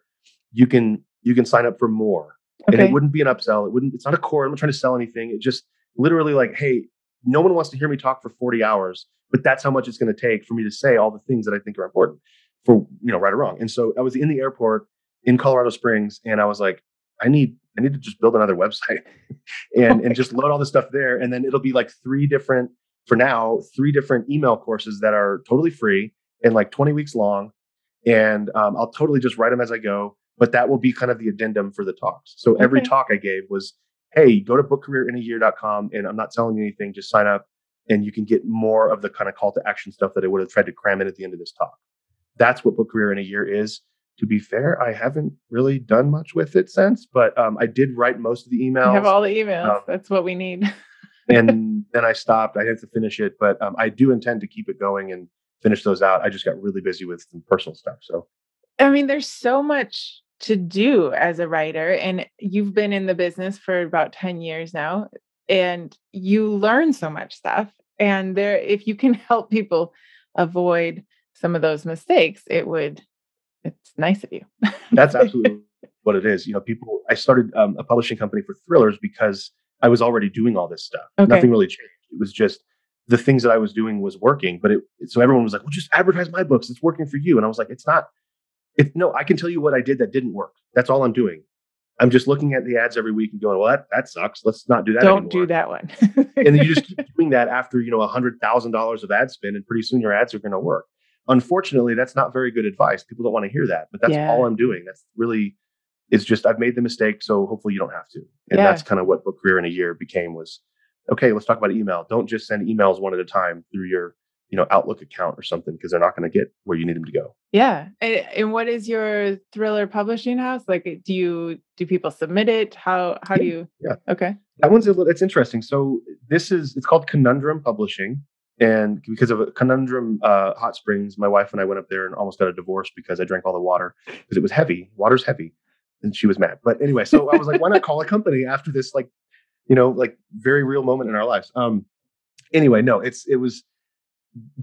you can you can sign up for more. Okay. And it wouldn't be an upsell. It wouldn't. It's not a core. I'm not trying to sell anything. It just literally like, hey, no one wants to hear me talk for 40 hours, but that's how much it's going to take for me to say all the things that I think are important for you know right or wrong. And so I was in the airport in Colorado Springs, and I was like, I need I need to just build another [laughs] website [laughs] and and just load all the stuff there, and then it'll be like three different for now three different email courses that are totally free and like 20 weeks long, and um, I'll totally just write them as I go. But that will be kind of the addendum for the talks. So okay. every talk I gave was, hey, go to bookcareerinayear.com, and I'm not telling you anything. Just sign up, and you can get more of the kind of call to action stuff that I would have tried to cram in at the end of this talk. That's what Book Career in a Year is to be fair, I haven't really done much with it since, but um, I did write most of the emails. I have all the emails. Um, That's what we need. [laughs] and then I stopped. I had to finish it, but um, I do intend to keep it going and finish those out. I just got really busy with some personal stuff. So, I mean, there's so much to do as a writer, and you've been in the business for about 10 years now, and you learn so much stuff. And there, if you can [laughs] help people avoid some of those mistakes, it would it's nice of you. That's [laughs] absolutely what it is. You know, people, I started um, a publishing company for thrillers because I was already doing all this stuff. Okay. Nothing really changed. It was just the things that I was doing was working. But it, so everyone was like, well, just advertise my books. It's working for you. And I was like, it's not, it, no, I can tell you what I did that didn't work. That's all I'm doing. I'm just looking at the ads every week and going, well, that, that sucks. Let's not do that. Don't anymore. do that one. and then you just [laughs] keep doing that after, you know, a hundred thousand dollars of ad spend and pretty soon your ads are going to work unfortunately, that's not very good advice. People don't want to hear that, but that's yeah. all I'm doing. That's really, it's just, I've made the mistake. So hopefully you don't have to. And yeah. that's kind of what book career in a year became was, okay, let's talk about email. Don't just send emails one at a time through your, you know, Outlook account or something, because they're not going to get where you need them to go. Yeah. And, and, what is your thriller publishing house? Like, do you, do people submit it? How, how yeah. do you? Yeah. Okay. That one's, a little, it's interesting. So this is, it's called Conundrum Publishing. And because of a conundrum, uh, hot springs, my wife and I went up there and almost got a divorce because I drank all the water because it was heavy. Water's heavy, and she was mad. But anyway, so I was like, why not call a company after this, like, you know, like very real moment in our lives. Um, anyway, no, it's it was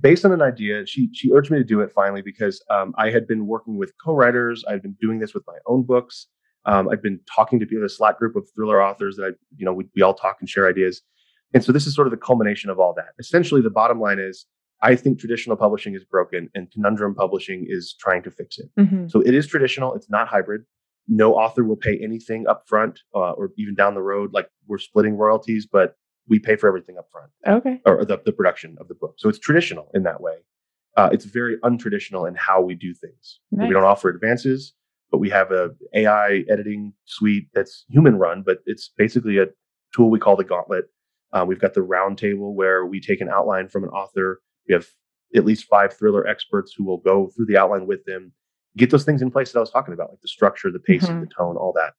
based on an idea. She she urged me to do it finally because um, I had been working with co-writers. I've been doing this with my own books. Um, I've been talking to people, a Slack group of thriller authors that I, you know, we, we all talk and share ideas. And so this is sort of the culmination of all that. Essentially, the bottom line is I think traditional publishing is broken and Conundrum Publishing is trying to fix it. Mhm. So it is traditional, it's not hybrid. No author will pay anything up front uh, or even down the road. Like we're splitting royalties, but we pay for everything up front Okay. or the, the production of the book. So it's traditional in that way. Uh, it's very untraditional in how we do things. Nice. We don't offer advances, but we have a AI editing suite that's human run, but it's basically a tool we call the Gauntlet. Uh, we've got the round table where we take an outline from an author. We have at least five thriller experts who will go through the outline with them, get those things in place that I was talking about, like the structure, the pacing, Mhm. the tone, all that.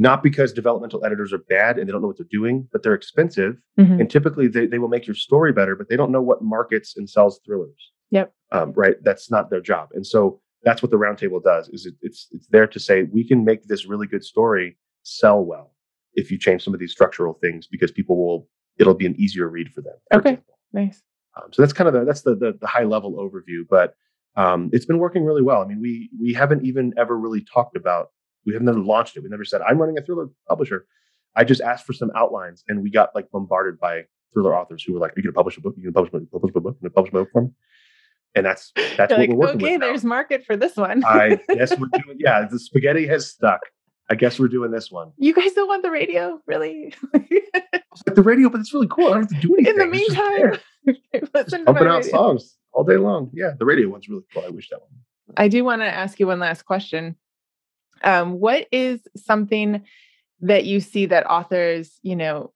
Not because developmental editors are bad and they don't know what they're doing, but they're expensive Mhm. and typically they, they will make your story better but they don't know what markets and sells thrillers Yep. um, right that's not their job and so that's what the roundtable does is it, it's it's there to say we can make this really good story sell well if you change some of these structural things because people will it'll be an easier read for them for Okay. example. Nice. Um, so that's kind of the that's the, the the high level overview but um, it's been working really well i mean we we haven't even ever really talked about we have never launched it. We never said i'm running a thriller publisher. I just asked for some outlines and we got like bombarded by thriller authors who were like are you going to publish a book? You going to publish, a- book? publish a book? You going to publish a book for me? And that's [laughs] that's You're what like, we're working okay, with now. there's market for this one. i [laughs] guess we're doing yeah the spaghetti has stuck. I guess we're doing this one. You guys don't want the radio, really? [laughs] like the radio but it's really cool. I don't have to do anything. In the meantime, listen pumping out radio. songs all day long. Yeah the radio one's really cool. I wish that one I do want to ask you one last question. Um, what is something that you see that authors, you know,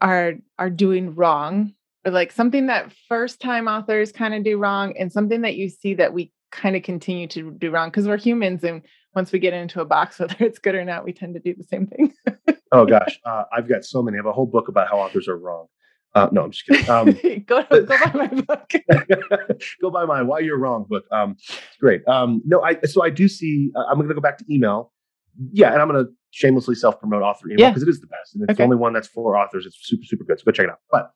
are are doing wrong, or like something that first time authors kind of do wrong, and something that you see that we kind of continue to do wrong because we're humans, and once we get into a box, [laughs] whether it's good or not, we tend to do the same thing. Oh gosh, uh, I've got so many. I have a whole book about how authors are wrong. Uh, no, I'm just kidding. Um, [laughs] go go buy my book. [laughs] go buy my "Why You're Wrong" book. Um, it's great. Um, no, I so I do see. Uh, I'm going to go back to email. Yeah, and I'm going to shamelessly self promote author email Yeah. because it is the best, and it's Okay. the only one that's for authors. It's super super good. So go check it out. But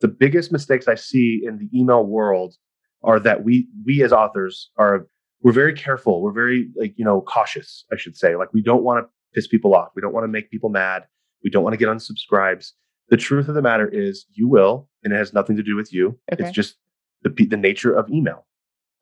the biggest mistakes I see in the email world are that we we as authors are we're very careful. We're very like you know cautious. I should say. Like we don't want to piss people off. We don't want to make people mad. We don't want to get unsubscribes. The truth of the matter is, you will, and it has nothing to do with you. Okay. It's just the the nature of email.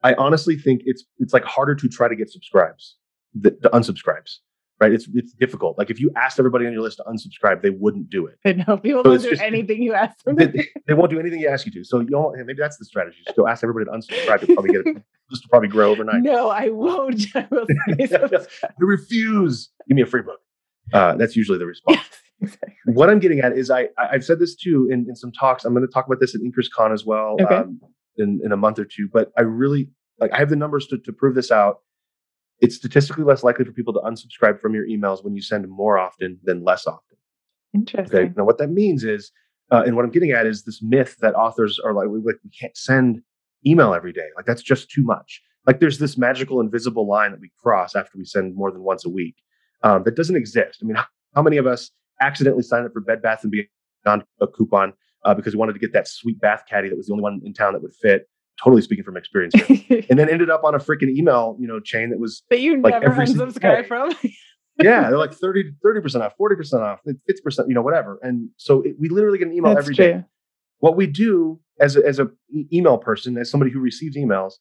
I honestly think it's it's like harder to try to get subscribes, the, the unsubscribes, right? It's it's difficult. Like if you asked everybody on your list to unsubscribe, they wouldn't do it. I know people So don't do just- anything you ask them. They, they won't do anything you ask you to. So you know, maybe that's the strategy. Just go ask everybody to unsubscribe. You'll probably get it. [laughs] This will probably grow overnight. No, I won't. [laughs] I will. I [laughs] refuse. Give me a free book. Uh, that's usually the response. Yes, [laughs] exactly. what I'm getting at is I, I've said this too in, in some talks. I'm going to talk about this at InkersCon as well Okay. um, in in a month or two. But I really like I have the numbers to, to prove this out. It's statistically less likely for people to unsubscribe from your emails when you send more often than less often. Interesting. Okay. Now what that means is, uh, and what I'm getting at is this myth that authors are like we like we can't send email every day. Like that's just too much. Like there's this magical invisible line that we cross after we send more than once a week. Um, that doesn't exist. I mean, how many of us accidentally signed up for Bed Bath and Beyond a coupon uh, because we wanted to get that sweet bath caddy that was the only one in town that would fit? Totally speaking from experience, [laughs] and then ended up on a freaking email, you know, chain that was that you like never every unsubscribe from. [laughs] yeah, they're like [laughs] 30 percent off, forty percent off, fifty percent, you know, whatever. And so it, we literally get an email That's every day. true. What we do as a, as a e- email person, as somebody who receives emails,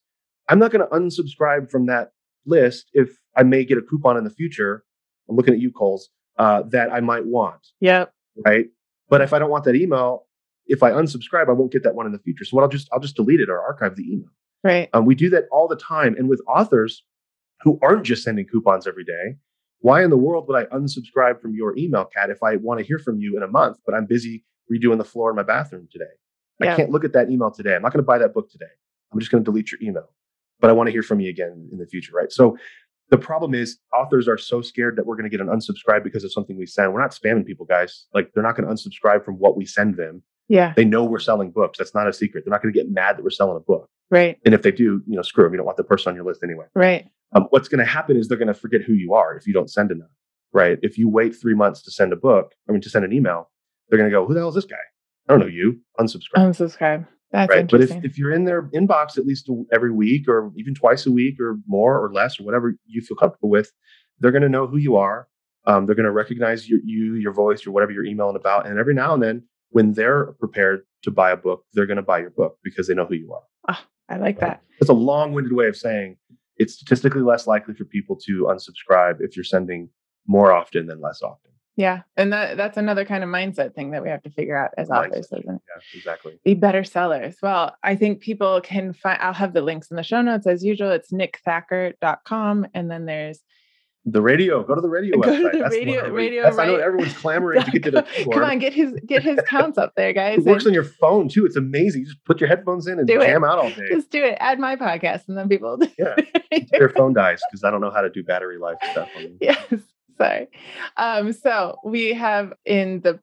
I'm not going to unsubscribe from that list if I may get a coupon in the future. I'm looking at you, Kohl's, uh, that I might want, Yeah. right? But if I don't want that email, if I unsubscribe, I won't get that one in the future. So what I'll just I'll just delete it or archive the email. Right. Um, we do that all the time, and with authors who aren't just sending coupons every day. Why in the world would I unsubscribe from your email, Kat, if I want to hear from you in a month, but I'm busy redoing the floor in my bathroom today? Yeah. I can't look at that email today. I'm not going to buy that book today. I'm just going to delete your email. But I want to hear from you again in the future, right? So the problem is authors are so scared that we're going to get an unsubscribe because of something we send. We're not spamming people, guys. Like they're not going to unsubscribe from what we send them. Yeah. They know we're selling books. That's not a secret. They're not going to get mad that we're selling a book. Right. And if they do, you know, screw them. You don't want the person on your list anyway. Right. Um, what's going to happen is they're going to forget who you are if you don't send enough, right? If you wait three months to send a book, I mean, to send an email, they're going to go, who the hell is this guy? I don't know you. Unsubscribe. Unsubscribe. That's right. But if, if you're in their inbox at least every week or even twice a week or more or less or whatever you feel comfortable with, they're going to know who you are. Um, they're going to recognize your, you, your voice, or whatever you're emailing about. And every now and then, when they're prepared to buy a book, they're going to buy your book because they know who you are. I like Right. that. That's a long-winded way of saying it's statistically less likely for people to unsubscribe if you're sending more often than less often. Yeah. And that that's another kind of mindset thing that we have to figure out as Mindset, authors, isn't it? Yeah, exactly. Be better sellers. Well, I think people can find I'll have the links in the show notes as usual. It's nickthacker.com. And then there's The radio. Go to the radio Go to the That's radio- radio that's- I know everyone's [laughs] clamoring to get to the keyboard. Come on, get his get his counts up there, guys. It works and on your phone too. It's amazing. You just put your headphones in and Do it. jam out all day. Just do it. Add my podcast, and then people. Yeah. [laughs] Your phone dies because I don't know how to do battery life stuff. On [laughs] yes. Sorry. Um, so we have in the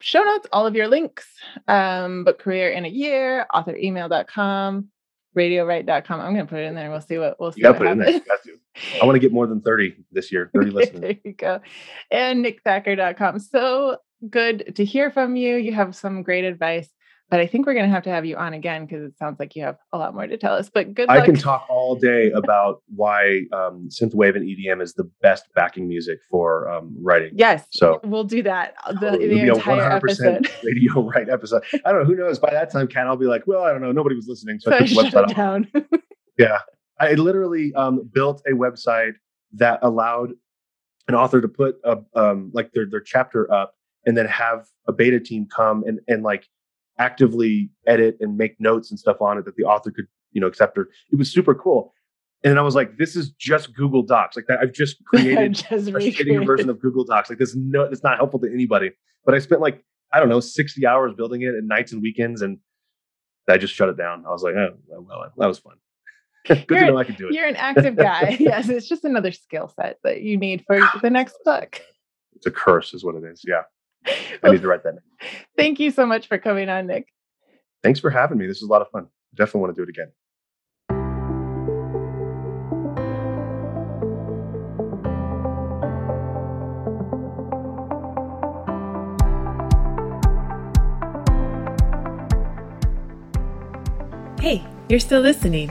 show notes all of your links. Um, book career in a year, authoremail.com, radiowrite.com. I'm gonna put it in there. We'll see what we'll see. You got to what put it in there. happens. I want to get more than 30 this year, [laughs] 30 listeners. there you go. And nickthacker.com. So good to hear from you. You have some great advice, but I think we're going to have to have you on again because it sounds like you have a lot more to tell us. But good I luck. can talk all day about why um, synthwave and EDM is the best backing music for um, writing. yes. So we'll do that uh, the, It'll the be a entire episode. radio [laughs] right episode. I don't know. Who knows? By that time, Kat, I'll be like, well, I don't know. Nobody was listening, so, So I I took the shut website it off. down. [laughs] Yeah. I literally um, built a website that allowed an author to put a um, like their their chapter up and then have a beta team come and and like actively edit and make notes and stuff on it that the author could you know accept or it was super cool. And I was like, this is just Google Docs. Like that, I've just [laughs] created just a shittier version of Google Docs. Like this, no, it's not helpful to anybody. But I spent like I don't know, sixty hours building it, and nights and weekends, and I just shut it down. I was like, oh, well, that was fun. [laughs] Good You're to know I can do it. You're an active guy. [laughs] yes, it's just another skill set that you need for the next book. It's a curse, is what it is. Yeah, [laughs] I Well, need to write that. Down. thank you so much for coming on, Nick. Thanks for having me. This was a lot of fun. Definitely want to do it again. Hey, you're still listening.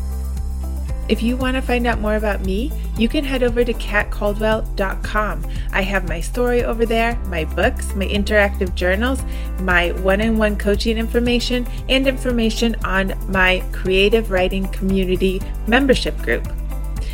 If you want to find out more about me, you can head over to katcaldwell.com. I have my story over there, my books, my interactive journals, my one on one coaching information, and information on my creative writing community membership group.